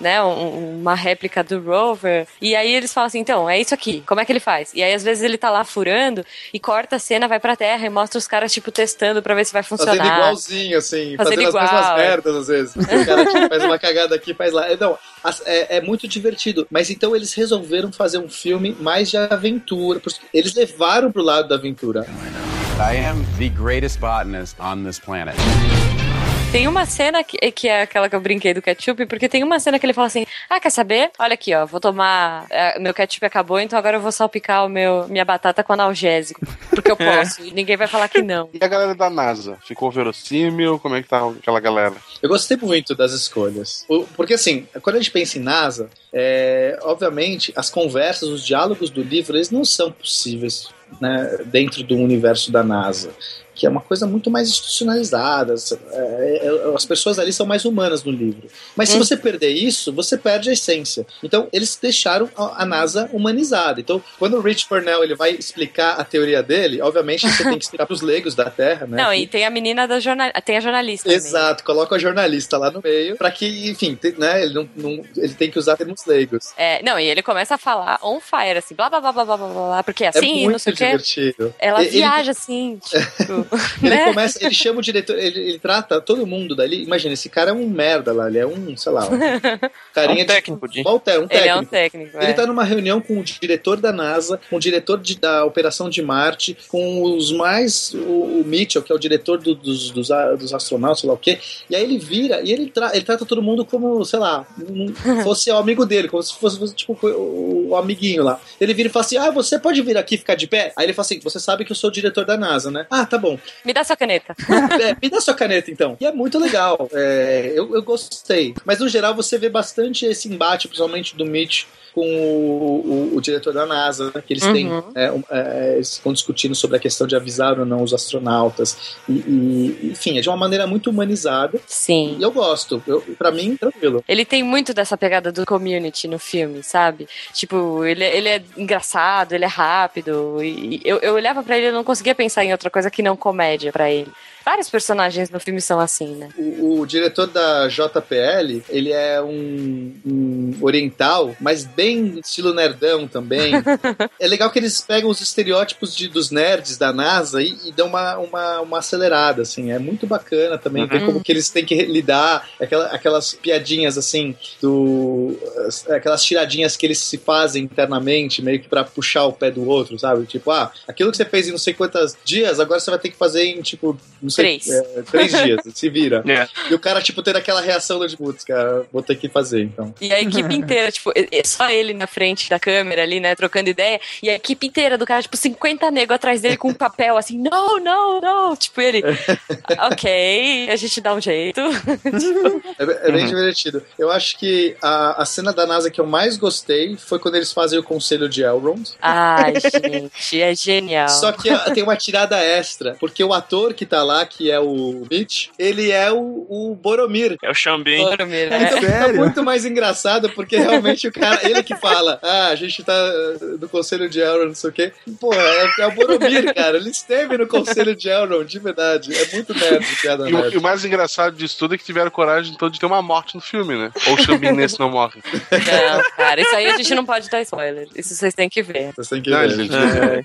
Né, um- uma réplica do rover, e aí eles falam assim, então, é isso aqui, como é que ele faz? E aí, às vezes, ele tá lá furando e corta a cena, vai pra terra e mostra os caras, tipo, testando pra ver se vai funcionar. Fazendo igualzinho, assim, Fazendo fazendo, igual, as mesmas é. merdas às vezes. O cara tipo, faz uma cagada aqui, faz lá. É, Não, é, é muito divertido. Mas então eles resolveram fazer um filme mais de aventura. Eles levaram pro lado da aventura. I am the greatest botanist on this planet. Tem uma cena que, que é aquela que eu brinquei do ketchup, porque tem uma cena que ele fala assim: Ah, quer saber? Olha aqui, ó, vou tomar. é, meu ketchup acabou, então agora eu vou salpicar o meu, minha batata com analgésico. Porque eu posso. E ninguém vai falar que não. E a galera da NASA? Ficou verossímil? Como é que tá aquela galera? Eu gostei muito das escolhas. Porque, assim, quando a gente pensa em NASA, é, obviamente, as conversas, os diálogos do livro, eles não são possíveis né, dentro do universo da NASA. Que é uma coisa muito mais institucionalizada. é, é, as pessoas ali são mais humanas no livro. Mas se Hum. você perder isso, você perde a essência. Então, eles deixaram a, NASA humanizada. Então, quando o Rich Cornell ele vai explicar a teoria dele, obviamente você tem que explicar para os leigos da Terra, né? Não, e tem a menina da jornalista. Tem a jornalista. também. Exato, coloca a jornalista lá no meio, pra que, enfim, né, ele, não, não- ele tem que usar termos leigos. É, não, e ele começa a falar on fire, assim, blá blá blá blá blá blá, porque é É assim, muito não sei o quê. divertido. Ela Ele- viaja assim, tipo, Ele né? começa, ele chama o diretor, ele, ele trata todo mundo dali. Imagina, esse cara é um merda lá, ele é um, sei lá, um carinha É um técnico de. de- Walter, um Ele técnico. é um técnico. Ele é. tá numa reunião com o diretor da NASA, com o diretor de- da Operação de Marte, com os mais. O, o Mitchell, que é o diretor do- dos, dos, a- dos astronautas, sei lá o quê. E aí ele vira e ele, tra- ele trata todo mundo como, sei lá, um- fosse o amigo dele, como se fosse, fosse, tipo o, o amiguinho lá. Ele vira e fala assim: Ah, você pode vir aqui e ficar de pé? Aí ele fala assim: Você sabe que eu sou o diretor da NASA, né? Ah, tá bom. Me dá sua caneta. É, me dá sua caneta então. E é muito legal. É, eu, eu gostei. Mas no geral você vê bastante esse embate, principalmente do Mitch com o, o- o diretor da NASA, né, que eles têm, Uhum. é, um, é, ficam discutindo sobre a questão de avisar ou não os astronautas. E, e, enfim, é de uma maneira muito humanizada. Sim. E eu gosto. Eu, pra mim, tranquilo. Ele tem muito dessa pegada do community no filme, sabe? Tipo, ele, ele é engraçado, ele é rápido. E eu, eu olhava pra ele e não conseguia pensar em outra coisa que não comédia pra ele. Vários personagens no filme são assim, né? O, o diretor da JPL, ele é um, um oriental, mas bem estilo nerdão também. é legal que eles pegam os estereótipos de, dos nerds da NASA e, e dão uma, uma, uma acelerada, assim. É muito bacana também ver Uhum. como que eles têm que lidar, aquela, aquelas piadinhas, assim, do... as- Aquelas tiradinhas que eles se fazem internamente, meio que pra puxar o pé do outro, sabe? Tipo, ah, aquilo que você fez em não sei quantos dias, agora você vai ter que fazer em, tipo, não sei... Três. é, três dias, se vira. É. E o cara, tipo, tendo aquela reação de putz, cara, vou ter que fazer, então. E a equipe inteira, tipo, só ele na frente da câmera ali, né, trocando ideia, e a equipe inteira do cara, tipo, 50 nego atrás dele com um papel assim, não, não, não, tipo, ele, ok, a gente dá um jeito. É, é bem divertido. Eu acho que a, a cena da NASA que eu mais gostei foi quando eles fazem o conselho de Elrond. Ai, gente, é genial. Só que tem uma tirada extra, porque o ator que tá lá, que é o Mitch, ele é o, o Boromir. É o Xambim. Boromir, né? Então, é Sério? muito mais engraçado, porque realmente o cara, ele que fala, ah, a gente tá uh, no conselho de Elrond, não sei o quê. Pô, é, é o Boromir, cara. Ele esteve no conselho de Elrond, de verdade. É muito nerd, piada E o, nerd. e o mais engraçado disso tudo é que tiveram coragem então, de ter uma morte no filme, né? Ou o Xambin nesse não morre. Não, cara, isso aí a gente não pode dar spoiler. Isso vocês têm que ver. Vocês têm que Não, ver. ele-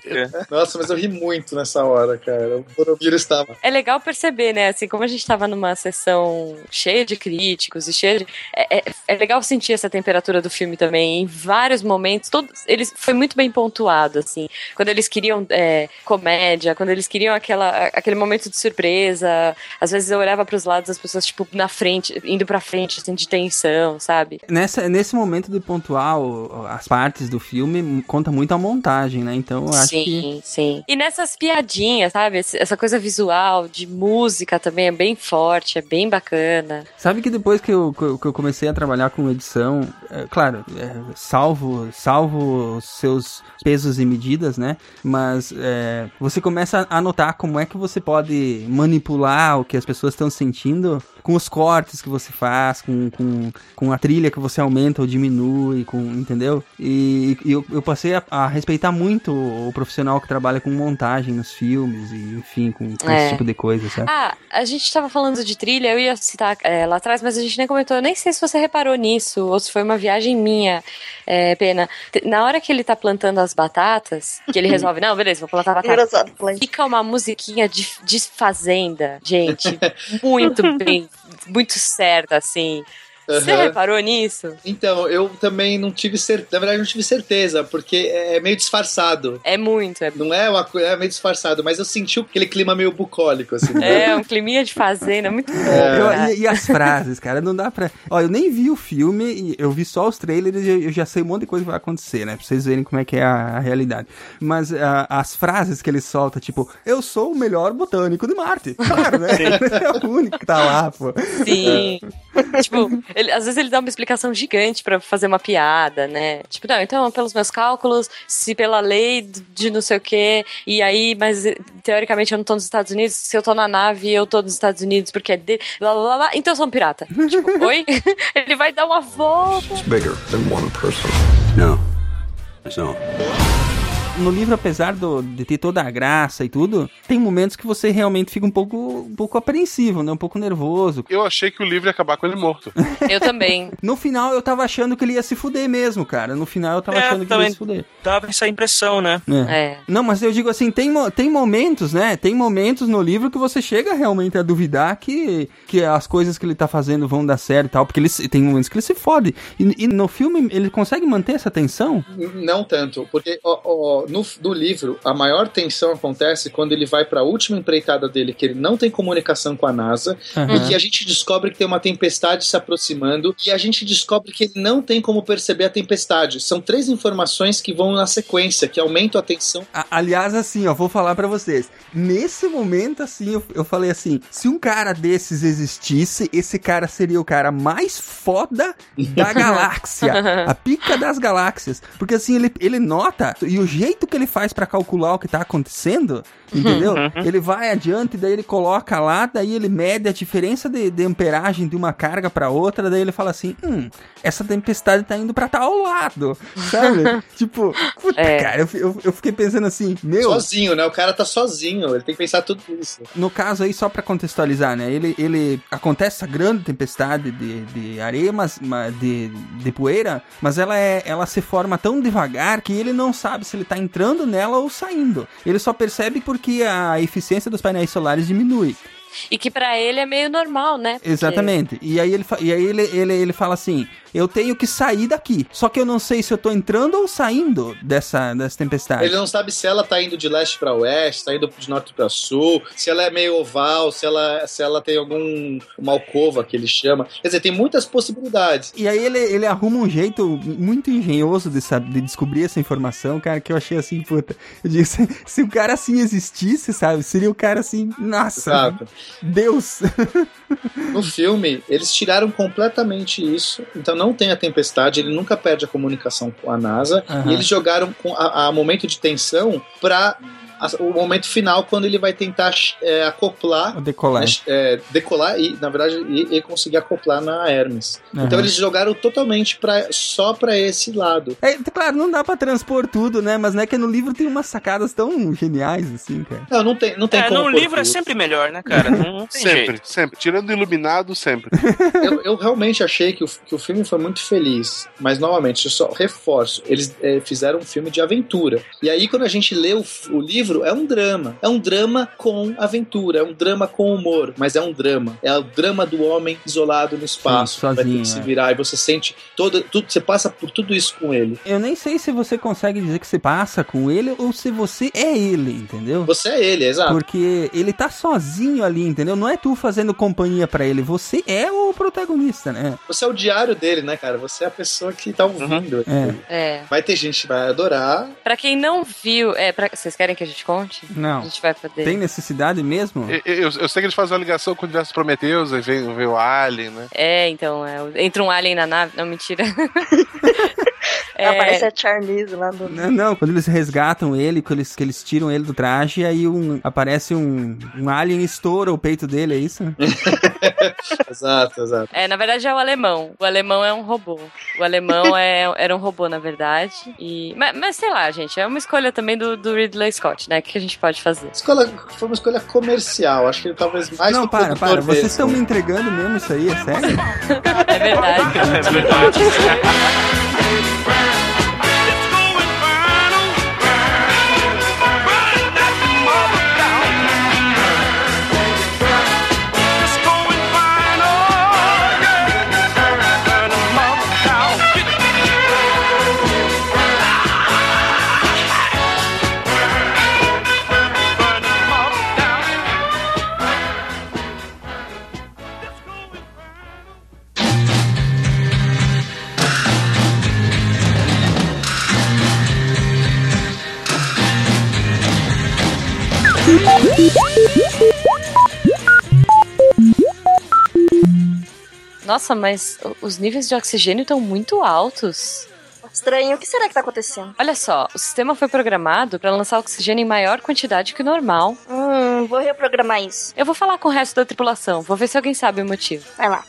É, é. Nossa, mas eu ri muito nessa hora, cara. O Boromir estava. É legal perceber, né? Assim, como a gente tava numa sessão cheia de críticos e cheia de. É, é, é legal sentir essa temperatura do filme também. Em vários momentos, todos, eles foi muito bem pontuado, assim. Quando eles queriam é, comédia, quando eles queriam aquela, aquele momento de surpresa. Às vezes eu olhava pros lados, as pessoas, tipo, na frente, indo pra frente, assim, de tensão, sabe? Nessa, nesse momento de pontuar o- as partes do filme, conta muito a montagem, né? Então eu acho que. sim, sim. E nessas piadinhas, sabe? Essa coisa visual, de música também é bem forte, é bem bacana. Sabe que depois que eu, que eu- comecei a trabalhar com edição, é, claro, é, salvo, salvo seus pesos e medidas, né? Mas é, você começa a notar como é que você pode manipular o que as pessoas estão sentindo com os cortes que você faz, com, com, com a trilha que você aumenta ou diminui, com, entendeu? E, e eu, eu passei a, a respeitar muito o profissional que trabalha com montagem nos filmes e, enfim, com, com É. esse tipo de coisa, sabe? Ah, a gente tava falando de trilha, eu ia citar é, lá atrás, mas a gente nem comentou. Eu nem sei se você reparou nisso, ou se foi uma viagem minha, é, Pena. Na hora que ele tá plantando as batatas, que ele resolve, não, beleza, vou plantar batata. Fica uma musiquinha de, de fazenda, gente. Muito bem, muito certa, assim. Você reparou nisso? Então, eu também não tive certeza. Na verdade, não tive certeza, porque é meio disfarçado. É muito, é, Não é uma coisa, é meio disfarçado, mas eu senti aquele clima meio bucólico, assim. né? é um climinha de fazenda, muito bom. Eu- cara. e, e as frases, cara, não dá pra. Ó, eu nem vi o filme, eu vi só os trailers e eu, eu já sei um monte de coisa que vai acontecer, né? Pra vocês verem como é que é a, a realidade. Mas ah, as frases que ele solta, tipo, eu sou o melhor botânico de Marte. Claro, né? é o único que tá lá, pô. Sim. Tipo, ele- às vezes ele dá uma explicação gigante pra fazer uma piada, né? Tipo, não, então, pelos meus cálculos, se pela lei de não sei o quê, e aí, mas teoricamente eu não tô nos Estados Unidos, se eu tô na nave, eu tô nos Estados Unidos porque é dele, blá blá blá, blá, então eu sou um pirata. tipo, oi? ele vai dar uma volta. It's bigger than one person. No, it's not. No livro, apesar do- de ter toda a graça e tudo, tem momentos que você realmente fica um pouco, um pouco apreensivo, né? Um pouco nervoso. Eu achei que o livro ia acabar com ele morto. Eu também. No final, eu tava achando que ele ia se fuder mesmo, cara. No final, eu tava É, achando que ele ia se fuder. dava essa impressão, né? É. Não, mas eu digo assim, tem, tem momentos, né? Tem momentos no livro que você chega realmente a duvidar que, que as coisas que ele tá fazendo vão dar certo e tal, porque ele, tem momentos que ele se fode. E, e no filme, ele consegue manter essa tensão? Não tanto, porque ó, ó, no, no livro a maior tensão acontece quando ele vai para a última empreitada dele, que ele não tem comunicação com a NASA, Aham. e que a gente descobre que tem uma tempestade se aproximando, e a gente descobre que ele não tem como perceber a tempestade. São três informações que vão na sequência, que aumentam a tensão. A- aliás, assim, ó, vou falar pra vocês. Nesse momento, assim, eu, eu falei assim: se um cara desses existisse, esse cara seria o cara mais foda da galáxia. a pica das galáxias. Porque assim, ele, ele nota, e o jeito que ele faz pra calcular o que tá acontecendo, entendeu? ele vai adiante, daí ele coloca lá, daí ele mede a diferença de, de amperagem de uma carga pra outra, daí ele fala assim: hum, essa tempestade tá indo pra tal lado, sabe? tipo, puta, cara, eu, eu, eu fiquei pensando assim, meu. Sozinho, né? O cara tá sozinho, ele tem que pensar tudo isso. No caso aí, só pra contextualizar, né? Ele, ele acontece essa grande tempestade de, de areia, mas, mas de, de poeira, mas ela é ela se forma tão devagar que ele não sabe se ele tá entrando nela ou saindo. Ele só percebe porque a eficiência dos painéis solares diminui. E que pra ele é meio normal, né? Porque- Exatamente. E aí ele e aí ele, ele, ele fala assim: "Eu tenho que sair daqui. Só que eu não sei se eu tô entrando ou saindo dessa dessa tempestade." Ele não sabe se ela tá indo de leste pra oeste, tá indo de norte pra sul, se ela é meio oval, se ela, se ela tem algum uma alcova que ele chama. Quer dizer, tem muitas possibilidades. E aí ele, ele arruma um jeito muito engenhoso de, saber, de descobrir essa informação, cara, que eu achei assim, puta. Eu digo, se, o cara assim existisse, sabe? Seria o cara assim, nossa, Exato. Deus. No filme, eles tiraram completamente isso, então não tem a tempestade, ele nunca perde a comunicação com a NASA, Aham. e eles jogaram com a, a momento de tensão pra a- o momento final, quando ele vai tentar é, acoplar, Decolar. é, decolar e, na verdade, e, e conseguir acoplar na Hermes. Aham. Então eles jogaram totalmente pra, só pra esse lado. É, claro, não dá pra transpor tudo, né? Mas não é que no livro tem umas sacadas tão geniais, assim, cara. Não, não tem, não tem É, como no livro é tudo. sempre melhor, né, cara? Não, não tem Sempre, jeito. sempre. Tirando o iluminado, sempre. eu, eu realmente achei que o, que o filme foi muito feliz, mas novamente, eu só reforço, eles eh, fizeram um filme de aventura. E aí, quando a gente lê o, o livro, é um drama. É um drama com aventura, é um drama com humor, mas é um drama. É o drama do homem isolado no espaço, Sim, que vai ter sozinho, que se é. virar, e você sente todo, tudo, você passa por tudo isso com ele. Eu nem sei se você consegue dizer que você passa com ele ou se você é ele, entendeu? Você é ele, exato. Porque ele tá sozinho ali, entendeu? Não é tu fazendo companhia pra ele, você é o protagonista, né? Você é o diário dele, né, cara? Você é a pessoa que tá ouvindo. É. É. Vai ter gente que vai adorar. Pra quem não viu, é, pra, vocês querem que a gente conte? Não. A gente vai poder. Tem necessidade mesmo? Eu, eu- eu sei que eles fazem uma ligação com o universo Prometeus, aí vem, vem o Alien, né? É, então, é, entra um alien na nave. Não, mentira. É. Aparece a Charlize lá do. Não, não, quando eles resgatam ele, que eles, que eles tiram ele do traje, aí um, aparece um, um alien e estoura o peito dele, é isso? exato, exato. É, na verdade é o alemão. O alemão é um robô. O alemão é, era um robô, na verdade. E, mas, mas sei lá, gente, é uma escolha também do, do Ridley Scott, né? O que a gente pode fazer? Escolha, foi uma escolha comercial, acho que ele talvez mais não, para, para, vocês mesmo. estão me entregando mesmo isso aí, é sério? É verdade. É verdade. Brown. Nossa, mas os níveis de oxigênio estão muito altos. Estranho, o que será que tá acontecendo? Olha só, o sistema foi programado para lançar oxigênio em maior quantidade que o normal. Hum, vou reprogramar isso. Eu vou falar com o resto da tripulação, vou ver se alguém sabe o motivo. Vai lá.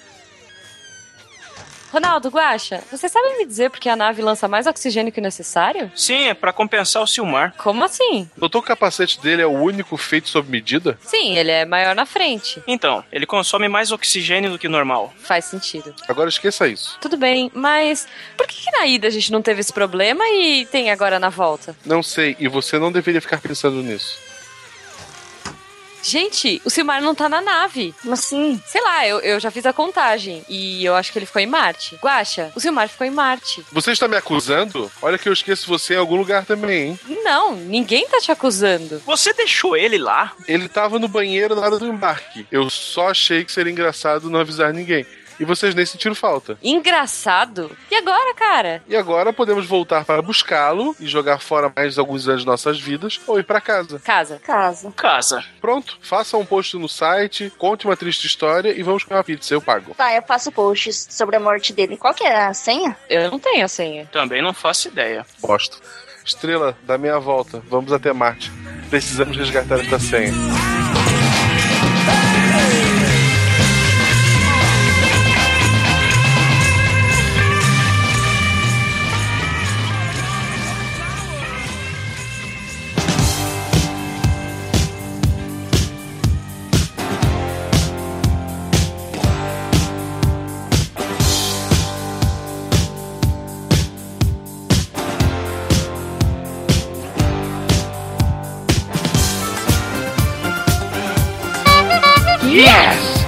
Ronaldo, Guaxa, vocês sabem me dizer por que a nave lança mais oxigênio que o necessário? Sim, é pra compensar o Silmar. Como assim? Notou que o capacete dele é o único feito sob medida? Sim, ele é maior na frente. Então, ele consome mais oxigênio do que normal. Faz sentido. Agora esqueça isso. Tudo bem, mas por que, que na ida a gente não teve esse problema e tem agora na volta? Não sei, e você não deveria ficar pensando nisso. Gente, o Silmar não tá na nave. Como assim? Sei lá, eu, eu já fiz a contagem e eu acho que ele ficou em Marte. Guaxa, o Silmar ficou em Marte. Você está me acusando? Olha que eu esqueço você em algum lugar também, hein? Não, ninguém tá te acusando. Você deixou ele lá? Ele tava no banheiro na hora do embarque. Eu só achei que seria engraçado não avisar ninguém. E vocês nem sentiram falta. Engraçado. E agora, cara? E agora podemos voltar para buscá-lo e jogar fora mais alguns anos de nossas vidas ou ir para casa. Casa. Casa. Casa. Pronto, faça um post no site, conte uma triste história e vamos comer uma pizza, eu pago. Tá, eu faço posts sobre a morte dele. Qual que é a senha? Eu não tenho a senha. Também não faço ideia. Gosto. Estrela, dá meia volta. Vamos até Marte. Precisamos resgatar esta senha.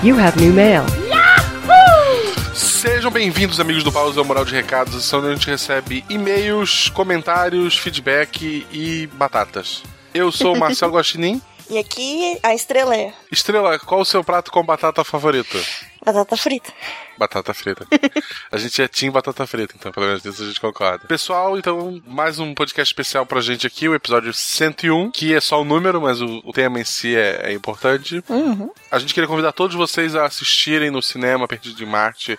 You have new mail. Sejam bem-vindos, amigos do Pausa Moral de Recados, são onde a gente recebe e-mails, comentários, feedback e batatas. Eu sou o Marcelo Guaxinim. E aqui a estrela é Estrela, qual o seu prato com batata favorito? batata frita. Batata frita. A gente é Team Batata Frita, então, pelo menos nisso a gente concorda. Pessoal, então, mais um podcast especial pra gente aqui, o episódio 101, que é só o número, mas o, o tema em si é, é importante. Uhum. A gente queria convidar todos vocês a assistirem no cinema Perdido de Marte.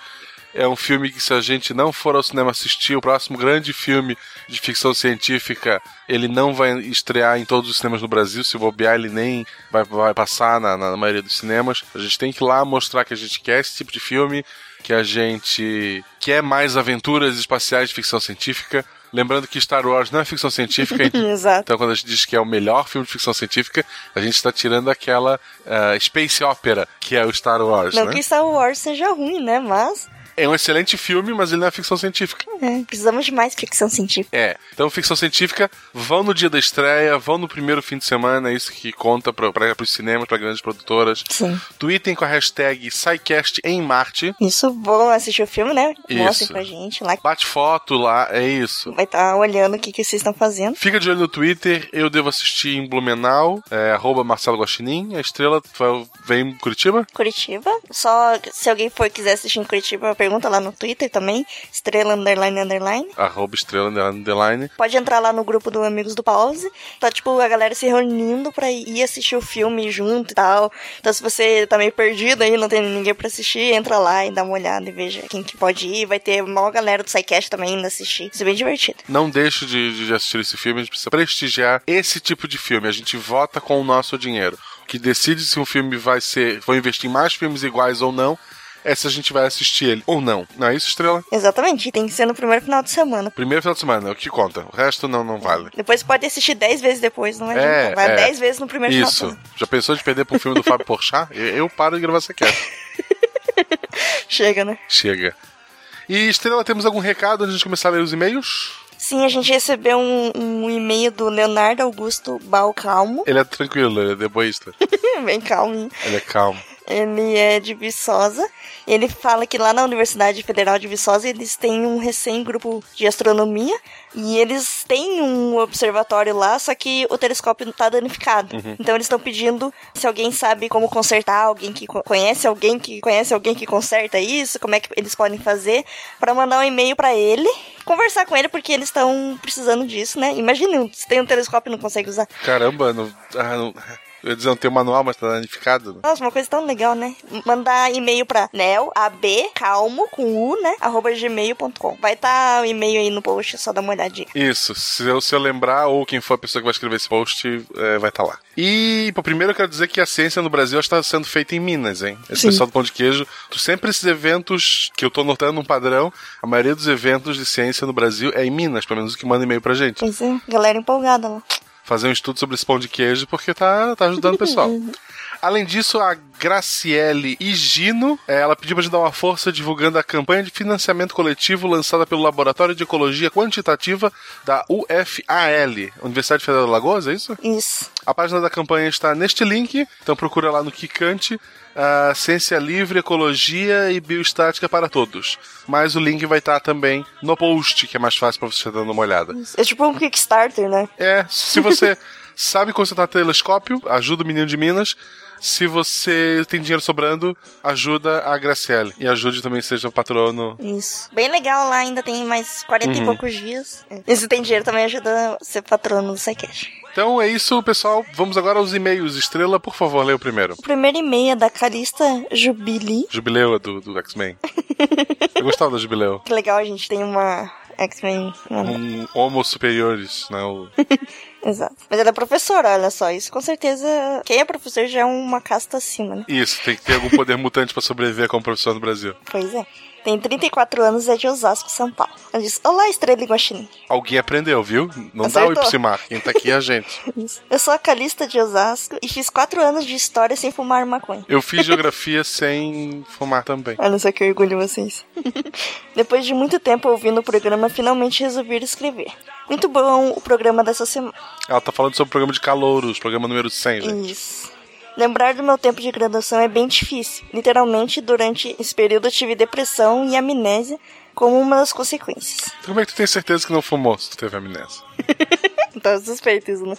É um filme que, se a gente não for ao cinema assistir, o próximo grande filme de ficção científica, ele não vai estrear em todos os cinemas do Brasil. Se bobear, ele nem vai, vai passar na, na maioria dos cinemas. A gente tem que ir lá mostrar que a gente quer esse tipo de filme, que a gente quer mais aventuras espaciais de ficção científica. Lembrando que Star Wars não é ficção científica. Exato. Então, quando a gente diz que é o melhor filme de ficção científica, a gente está tirando aquela ah, space opera que é o Star Wars, Não né? que Star Wars seja ruim, né? Mas É um excelente filme, mas ele não é ficção científica. é, precisamos de mais ficção científica. É. Então, ficção científica, vão no dia da estreia, vão no primeiro fim de semana, é isso que conta para os cinemas, para grandes produtoras. Sim. Tweetem com a hashtag SciCast em Marte. Isso, vão assistir o filme, né? Mostrem Isso. pra gente lá. Bate foto lá, é isso. Vai estar olhando o que, que vocês estão fazendo. Fica de olho no Twitter, eu devo assistir em Blumenau, é, arroba Marcelo Guaxinim, a estrela vem em Curitiba. Curitiba. Só se alguém for quiser assistir em Curitiba, pergunta lá no Twitter também. Estrela underline underline. Arroba estrela underline. Pode entrar lá no grupo do Amigos do Pause. Tá, tipo, a galera se reunindo pra ir assistir o filme junto e tal. Então, se você tá meio perdido aí, não tem ninguém pra assistir, entra lá e dá uma olhada e veja quem que pode ir. Vai ter maior galera do SciCast também indo assistir. Isso é bem divertido. Não deixe de, de assistir esse filme, a gente precisa prestigiar esse tipo de filme. A gente vota com o nosso dinheiro. Que decide se um filme vai ser. Vou investir em mais filmes iguais ou não. É se a gente vai assistir ele ou não. Não é isso, Estrela? Exatamente, tem que ser no primeiro final de semana. Primeiro final de semana, é o que conta. O resto não, não vale. Depois pode assistir 10 vezes depois, não é? É, Vai é. 10 vezes no primeiro final de Isso. semana. Já pensou de perder um filme do Fábio Porchat? Eu, eu paro de gravar essa quieto. Chega, né? Chega. E, Estrela, temos algum recado antes de começar a ler os e-mails? Sim, a gente recebeu um, um e-mail do Leonardo Augusto Balcalmo. Ele é tranquilo, ele é deboísta. Bem calminho. Ele é calmo. Ele é de Viçosa. Ele fala que lá na Universidade Federal de Viçosa eles têm um recém-grupo de astronomia. E eles têm um observatório lá, só que o telescópio tá danificado. Uhum. Então eles estão pedindo se alguém sabe como consertar, alguém que co- conhece alguém que conhece alguém que conserta isso, como é que eles podem fazer, pra mandar um e-mail pra ele, conversar com ele, porque eles estão precisando disso, né? Imagina, se tem um telescópio e não consegue usar. Caramba, não, ah, não- Eu ia dizer, não tem o manual, mas tá danificado. né? Nossa, uma coisa tão legal, né? Mandar e-mail pra ab, calmo, com u, né? Arroba gmail.com. Vai estar o e-mail aí no post, só dá uma olhadinha. Isso, se eu, se eu lembrar, ou quem for a pessoa que vai escrever esse post, é, vai estar lá. E, pô, primeiro eu quero dizer que a ciência no Brasil está sendo feita em Minas, hein? Esse Sim. pessoal do Pão de Queijo, sempre esses eventos que eu tô notando um padrão, a maioria dos eventos de ciência no Brasil é em Minas, pelo menos o que manda e-mail pra gente. Pois é, galera empolgada lá. Fazer um estudo sobre esse pão de queijo, porque tá, tá ajudando o pessoal. Além disso, a Graciele Higino, eh, ela pediu pra gente dar uma força divulgando a campanha de financiamento coletivo lançada pelo Laboratório de Ecologia Quantitativa da UFAL, Universidade Federal de Alagoas, é isso? Isso. A página da campanha está neste link, então procura lá no Kikante, a Ciência Livre, Ecologia e Bioestática para Todos. Mas o link vai estar também no post, que é mais fácil pra você dando uma olhada. É tipo um Kickstarter, né? É, se você sabe consertar telescópio, ajuda o menino de Minas. Se você tem dinheiro sobrando, ajuda a Graciele. E ajude também, seja patrono. Isso. Bem legal lá, ainda tem mais 40 e Uhum. poucos dias. E se tem dinheiro também ajuda a ser patrono do SciCash. Então é isso, pessoal. Vamos agora aos e-mails. Estrela, por favor, leia o primeiro. O primeiro e-mail é da Calista Jubili. Jubileu é do, do X-Men. Eu gostava da Jubileu. Que legal, a gente tem uma X-Men. Um homo superiores, né? O- Exato. Mas ela é professora, olha só. Isso com certeza. Quem é professor já é uma casta acima, né? Isso, tem que ter algum poder mutante pra sobreviver como professor no Brasil. Pois é. Tem 34 anos, é de Osasco, São Paulo. Ela diz: Olá, estrela e guaxinim. Alguém aprendeu, viu? Não dá o Acertou. Ipsimar. Quem tá aqui é a gente. Eu sou a Calista de Osasco e fiz 4 anos de história sem fumar maconha. Eu fiz geografia sem fumar também. Olha só que orgulho vocês. Depois de muito tempo ouvindo o programa, finalmente resolvi escrever. Muito bom o programa dessa semana. Ela tá falando sobre o programa de calouros, programa número 100, gente. Isso. Lembrar do meu tempo de graduação é bem difícil. Literalmente, durante esse período eu tive depressão e amnésia como uma das consequências. Como é que tu tem certeza que não fumou se tu teve amnésia? Tá suspeito isso, né?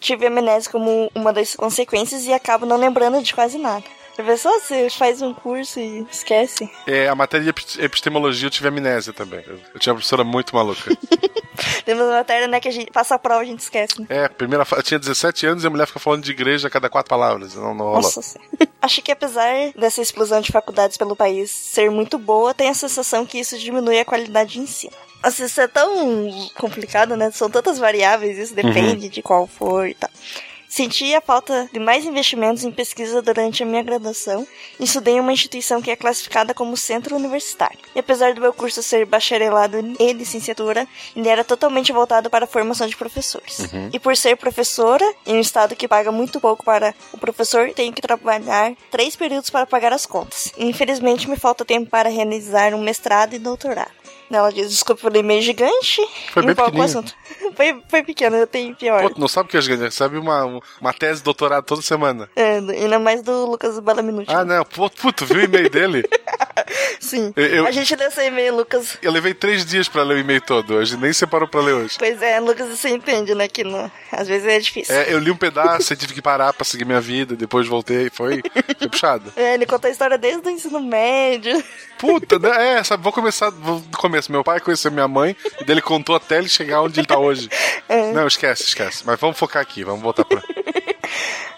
Tive amnésia como uma das consequências e acabo não lembrando de quase nada. Pessoa, você faz um curso e esquece. É, a matéria de epi- epistemologia eu tive amnésia também. Eu, tinha uma professora muito maluca. Temos uma matéria, né, que a gente passa a prova e a gente esquece, né? É, primeira eu tinha 17 anos e a mulher fica falando de igreja a cada quatro palavras. Não, não rola. Nossa. Acho que apesar dessa explosão de faculdades pelo país ser muito boa, tenho a sensação que isso diminui a qualidade de ensino. Nossa, isso é tão complicado, né? São tantas variáveis, isso depende de qual for e tal. Senti a falta de mais investimentos em pesquisa durante a minha graduação e estudei em uma instituição que é classificada como centro universitário. E apesar do meu curso ser bacharelado e licenciatura, ele era totalmente voltado para a formação de professores. Uhum. E por ser professora, em um estado que paga muito pouco para o professor, tenho que trabalhar três períodos para pagar as contas. E, infelizmente, me falta tempo para realizar um mestrado e doutorado. Ela diz, desculpa pelo e-mail gigante. Foi e bem qual o pequenininho. assunto? foi, foi pequeno, eu tenho pior. Pô, não sabe o que é gigante? Recebe uma, uma tese de doutorado toda semana. É, ainda mais do Lucas Balaminuti. Ah, não. Pô, tu viu o e-mail dele? Sim. Eu- eu- A gente leu seu e-mail, Lucas. Eu levei três dias pra ler o e-mail todo. Hoje nem separou pra ler hoje. Pois é, Lucas, você entende, né? Que não, às vezes é difícil. É, eu li um pedaço, aí tive que parar pra seguir minha vida, depois voltei, foi, foi puxado. É, ele contou a história desde o ensino médio. Puta, né? É, sabe, vou começar vou do começo. Meu pai conheceu minha mãe, e dele contou até ele chegar onde ele tá hoje. É. Não, esquece, esquece. Mas vamos focar aqui, vamos voltar pra.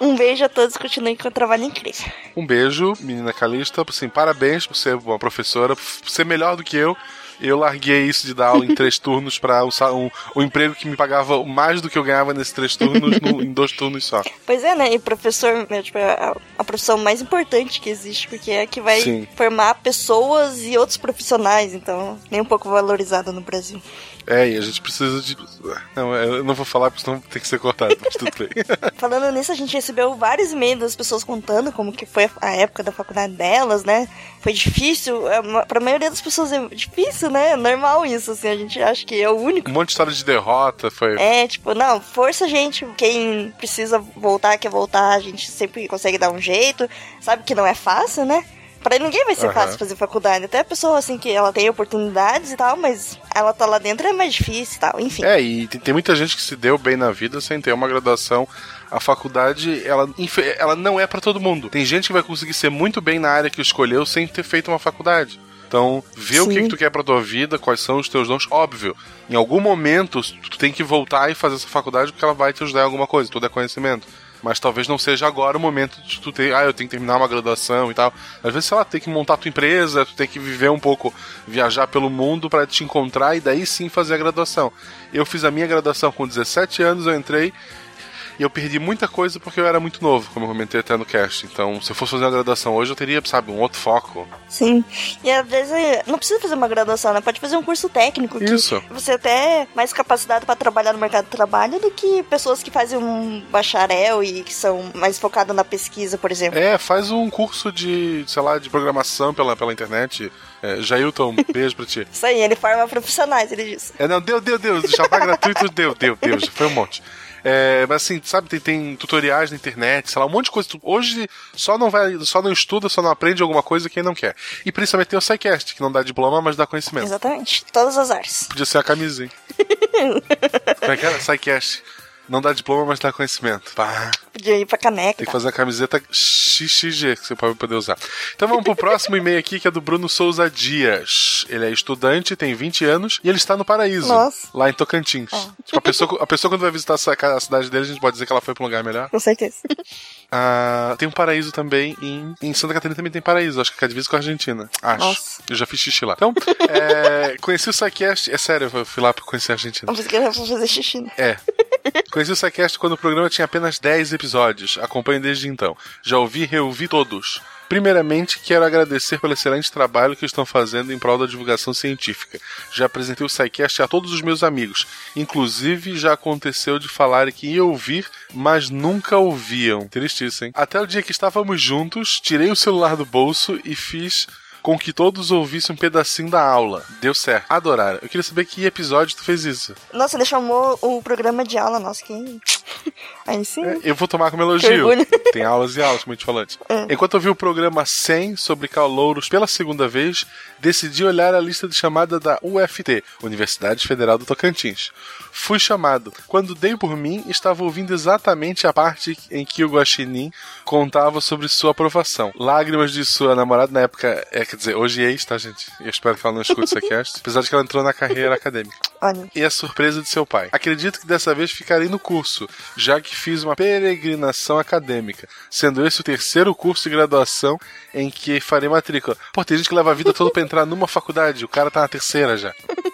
Um beijo a todos, continuem com o trabalho incrível. Um beijo, menina Calista. Assim, parabéns por ser uma professora, por ser melhor do que eu. Eu larguei isso de dar aula em três turnos pra um, um, um emprego que me pagava mais do que eu ganhava nesses três turnos no- em dois turnos só. Pois é, né? E professor, meu, tipo, é a, a profissão mais importante que existe, porque é a que vai Sim. formar pessoas e outros profissionais, então, nem um pouco valorizada no Brasil. É, e a gente precisa de. Não, eu não vou falar porque senão tem que ser cortado, mas tudo bem. Falando nisso, a gente recebeu vários e-mails das pessoas contando como que foi a época da faculdade delas, né? Foi difícil, é, pra maioria das pessoas é difícil, né? É normal isso, assim, a gente acha que é o único. Um monte de história de derrota foi. É, tipo, não, força, gente. Quem precisa voltar, quer voltar, a gente sempre consegue dar um jeito. Sabe que não é fácil, né? Pra ninguém vai ser Aham. fácil fazer faculdade. Até a pessoa, assim, que ela tem oportunidades e tal, mas ela tá lá dentro é mais difícil e tal, enfim. É, e tem, muita gente que se deu bem na vida sem ter uma graduação. A faculdade, ela, ela não é pra todo mundo. Tem gente que vai conseguir ser muito bem na área que escolheu sem ter feito uma faculdade. Então, vê o que, Sim. que tu quer pra tua vida, quais são os teus dons. Óbvio, em algum momento tu tem que voltar e fazer essa faculdade porque ela vai te ajudar em alguma coisa, tudo é conhecimento. Mas talvez não seja agora o momento de tu ter, ah, eu tenho que terminar uma graduação e tal. Às vezes, sei lá, tem que montar tua empresa, tu tem que viver um pouco, viajar pelo mundo pra te encontrar e daí sim fazer a graduação. Eu fiz a minha graduação com 17 anos, eu entrei e eu perdi muita coisa porque eu era muito novo, como eu comentei até no cast. Então, se eu fosse fazer uma graduação hoje, eu teria, sabe, um outro foco. Sim. E às vezes não precisa fazer uma graduação, né? Pode fazer um curso técnico. Isso. Você até é mais capacitado pra trabalhar no mercado de trabalho do que pessoas que fazem um bacharel e que são mais focadas na pesquisa, por exemplo. É, faz um curso de, sei lá, de programação pela, pela internet. É, Jailton, beijo pra ti. Isso aí, ele forma profissionais, ele diz. É, não, deu, deu, deu. Jabá gratuito, deu, deu, deu. Foi um monte. É, mas assim, sabe, tem, tem tutoriais na internet, sei lá, um monte de coisa. Hoje só não vai, só não estuda, só não aprende alguma coisa quem não quer. E principalmente tem o SciCast, que não dá diploma, mas dá conhecimento. Exatamente. Todas as áreas. Podia ser a camisinha. Como é que era? SciCast. Não dá diploma, mas dá conhecimento. Pá. Podia ir pra caneca. Tem que fazer a camiseta XXG que você pode poder usar. Então vamos pro próximo e-mail aqui, que é do Bruno Souza Dias. Ele é estudante, tem 20 anos e ele está no Paraíso, Nossa. lá em Tocantins. Tipo, a pessoa, a pessoa quando vai visitar a cidade dele, a gente pode dizer que ela foi pra um lugar melhor. Com certeza. Ah, tem um paraíso também em, em Santa Catarina também tem paraíso, acho que é divisa com a Argentina. Acho. Nossa. Eu já fiz xixi lá. Então, é, conheci o SciCast. É sério, eu fui lá pra conhecer a Argentina. Pra fazer xixi. né? É. Conheci o SciCast quando o programa tinha apenas 10 episódios. Acompanho desde então. Já ouvi e reouvi todos. Primeiramente, quero agradecer pelo excelente trabalho que estão fazendo em prol da divulgação científica. Já apresentei o SciCast a todos os meus amigos. Inclusive, já aconteceu de falarem que iam ouvir, mas nunca ouviam. Tristíssimo, hein? Até o dia que estávamos juntos, tirei o celular do bolso e fiz com que todos ouvissem um pedacinho da aula. Deu certo. Adoraram. Eu queria saber que episódio tu fez isso. Nossa, ele chamou o programa de aula, nossa, que. Aí sim. Eu vou tomar como elogio. Tem aulas e aulas, como a gente falou antes. É. Enquanto eu vi o programa 100 sobre calouros pela segunda vez, decidi olhar a lista de chamada da UFT, Universidade Federal do Tocantins. Fui chamado. Quando dei por mim, estava ouvindo exatamente a parte em que o Guaxinim contava sobre sua aprovação. Lágrimas de sua namorada na época, é, quer dizer, hoje ex, tá, gente? Eu espero que ela não escute esse cast, apesar de que ela entrou na carreira acadêmica Olha. e a surpresa de seu pai. Acredito que dessa vez ficarei no curso, já que fiz uma peregrinação acadêmica, sendo esse o terceiro curso de graduação em que farei matrícula. Pô, tem gente que leva a vida toda pra entrar numa faculdade, o cara tá na terceira já.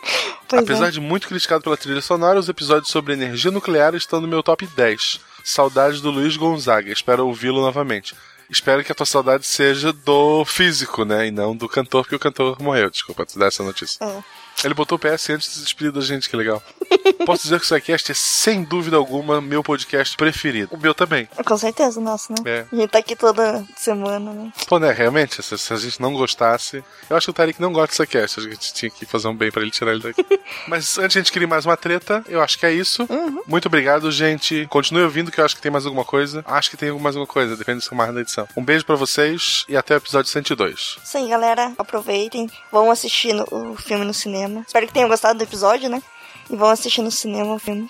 Pois Apesar é. de muito criticado pela trilha sonora, os episódios sobre energia nuclear estão no meu top 10. Saudades do Luiz Gonzaga, espero ouvi-lo novamente. Espero que a tua saudade seja do físico, né? E não do cantor, porque o cantor morreu. Desculpa te dar essa notícia. É. Ele botou o PS antes de se despedir da gente, que legal. Posso dizer que o SciCast é, sem dúvida alguma, meu podcast preferido. O meu também. Com certeza, nossa, né? É. A gente tá aqui toda semana, né? Pô, né, realmente, se, se a gente não gostasse... Eu acho que o Tarek não gosta do SciCast, acho que a gente tinha que fazer um bem pra ele tirar ele daqui. Mas antes de a gente criar mais uma treta, eu acho que é isso. Muito obrigado, gente. Continue ouvindo, que eu acho que tem mais alguma coisa. Acho que tem mais alguma coisa, depende do mais na edição. Um beijo pra vocês e até o episódio 102. Isso aí, galera. Aproveitem. Vão assistir no- o filme no cinema. Espero que tenham gostado do episódio, né? E vão assistir no cinema o filme.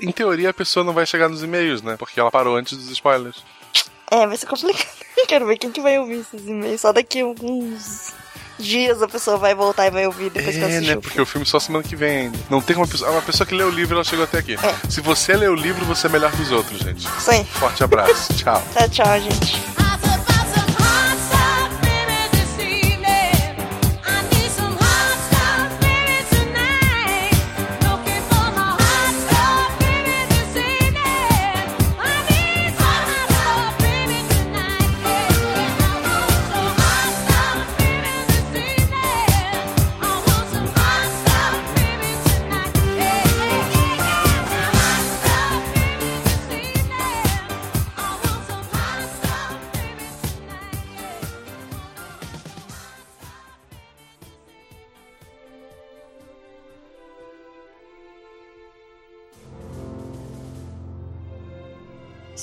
Em teoria, a pessoa não vai chegar nos e-mails, né? Porque ela parou antes dos spoilers. É, vai ser complicado. Quero ver quem que vai ouvir esses e-mails. Só daqui a alguns dias a pessoa vai voltar e vai ouvir depois que É, assistiu. né? Porque o filme só semana que vem ainda. Não tem uma pessoa. Uma pessoa que lê o livro, ela chegou até aqui. Se você lê o livro, você é melhor que os outros, gente. Aí. Forte abraço. Tchau. Tchau, tchau, gente.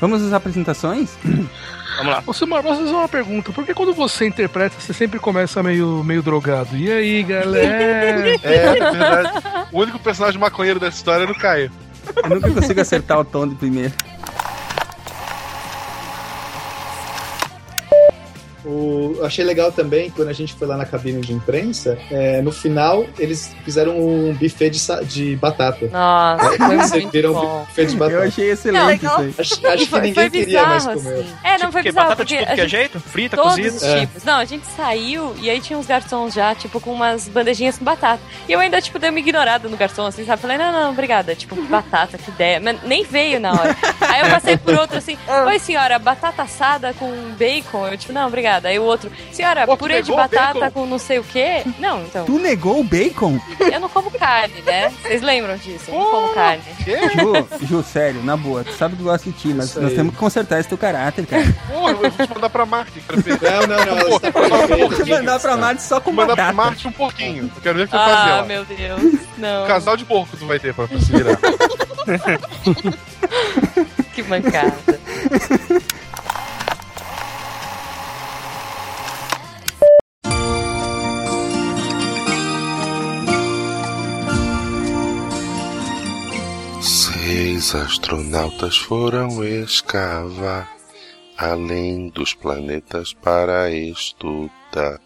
Vamos às apresentações? Vamos lá. Ô, Silmar, posso fazer uma pergunta? Por que quando você interpreta, você sempre começa meio, meio drogado? E aí, galera? É, é verdade. O único personagem maconheiro dessa história era o Caio. Eu nunca consigo acertar o tom de primeiro. O, eu achei legal também, quando a gente foi lá na cabine de imprensa, é, no final eles fizeram um buffet de, sa- de batata. Nossa, foi Vocês muito viram bom. um buffet de batata. Eu achei excelente Não, legal. isso aí. Acho, acho que foi- ninguém foi queria mais comer. assim. É, não foi Porque bizarro, batata de porque tudo que é gente- jeito? Frita, Todos cozida? os É. tipos. Não, a gente saiu e aí tinha uns garçons já, tipo, com umas bandejinhas com batata. E eu ainda, tipo, dei uma ignorada no garçom, assim, sabe? Falei, não, não, obrigada. Tipo, batata, que ideia. Mas nem veio na hora. Aí eu passei por outro, assim, oi, senhora, batata assada com bacon. Eu, tipo, não, obrigada. Aí o outro, senhora, Pô, purê de batata com não sei o quê. Não, então, Tu negou o bacon? eu não como carne, né? Vocês lembram disso? Eu não como carne. Ju, Ju, sério, na boa, tu sabe que eu gosto de ti, mas nós temos que consertar esse teu caráter, cara. Porra, eu vou te mandar pra Marte. Ver. Não, não, não, um perfeita. pouquinho. Mandar pra Marte só com Vou mandar pra batata. Marte um pouquinho. Eu quero ver o que tu vai fazer Ah, meu Deus. Não. Um casal de porco tu vai ter pra se virar. Que mancada. Seis astronautas foram escavar além dos planetas para estudar.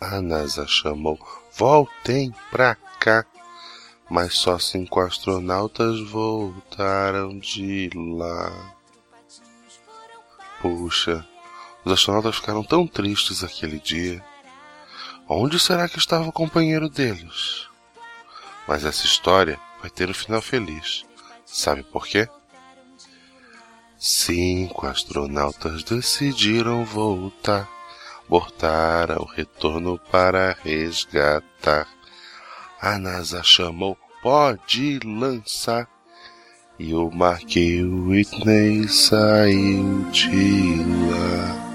A NASA chamou, voltem pra cá. Mas só cinco astronautas voltaram de lá. Puxa, os astronautas ficaram tão tristes aquele dia. Onde será que estava o companheiro deles? Mas essa história vai ter um final feliz. Sabe por quê? Cinco astronautas decidiram voltar, abortar o retorno para resgatar. A NASA chamou, pode lançar. E o Mark Whitney saiu de lá.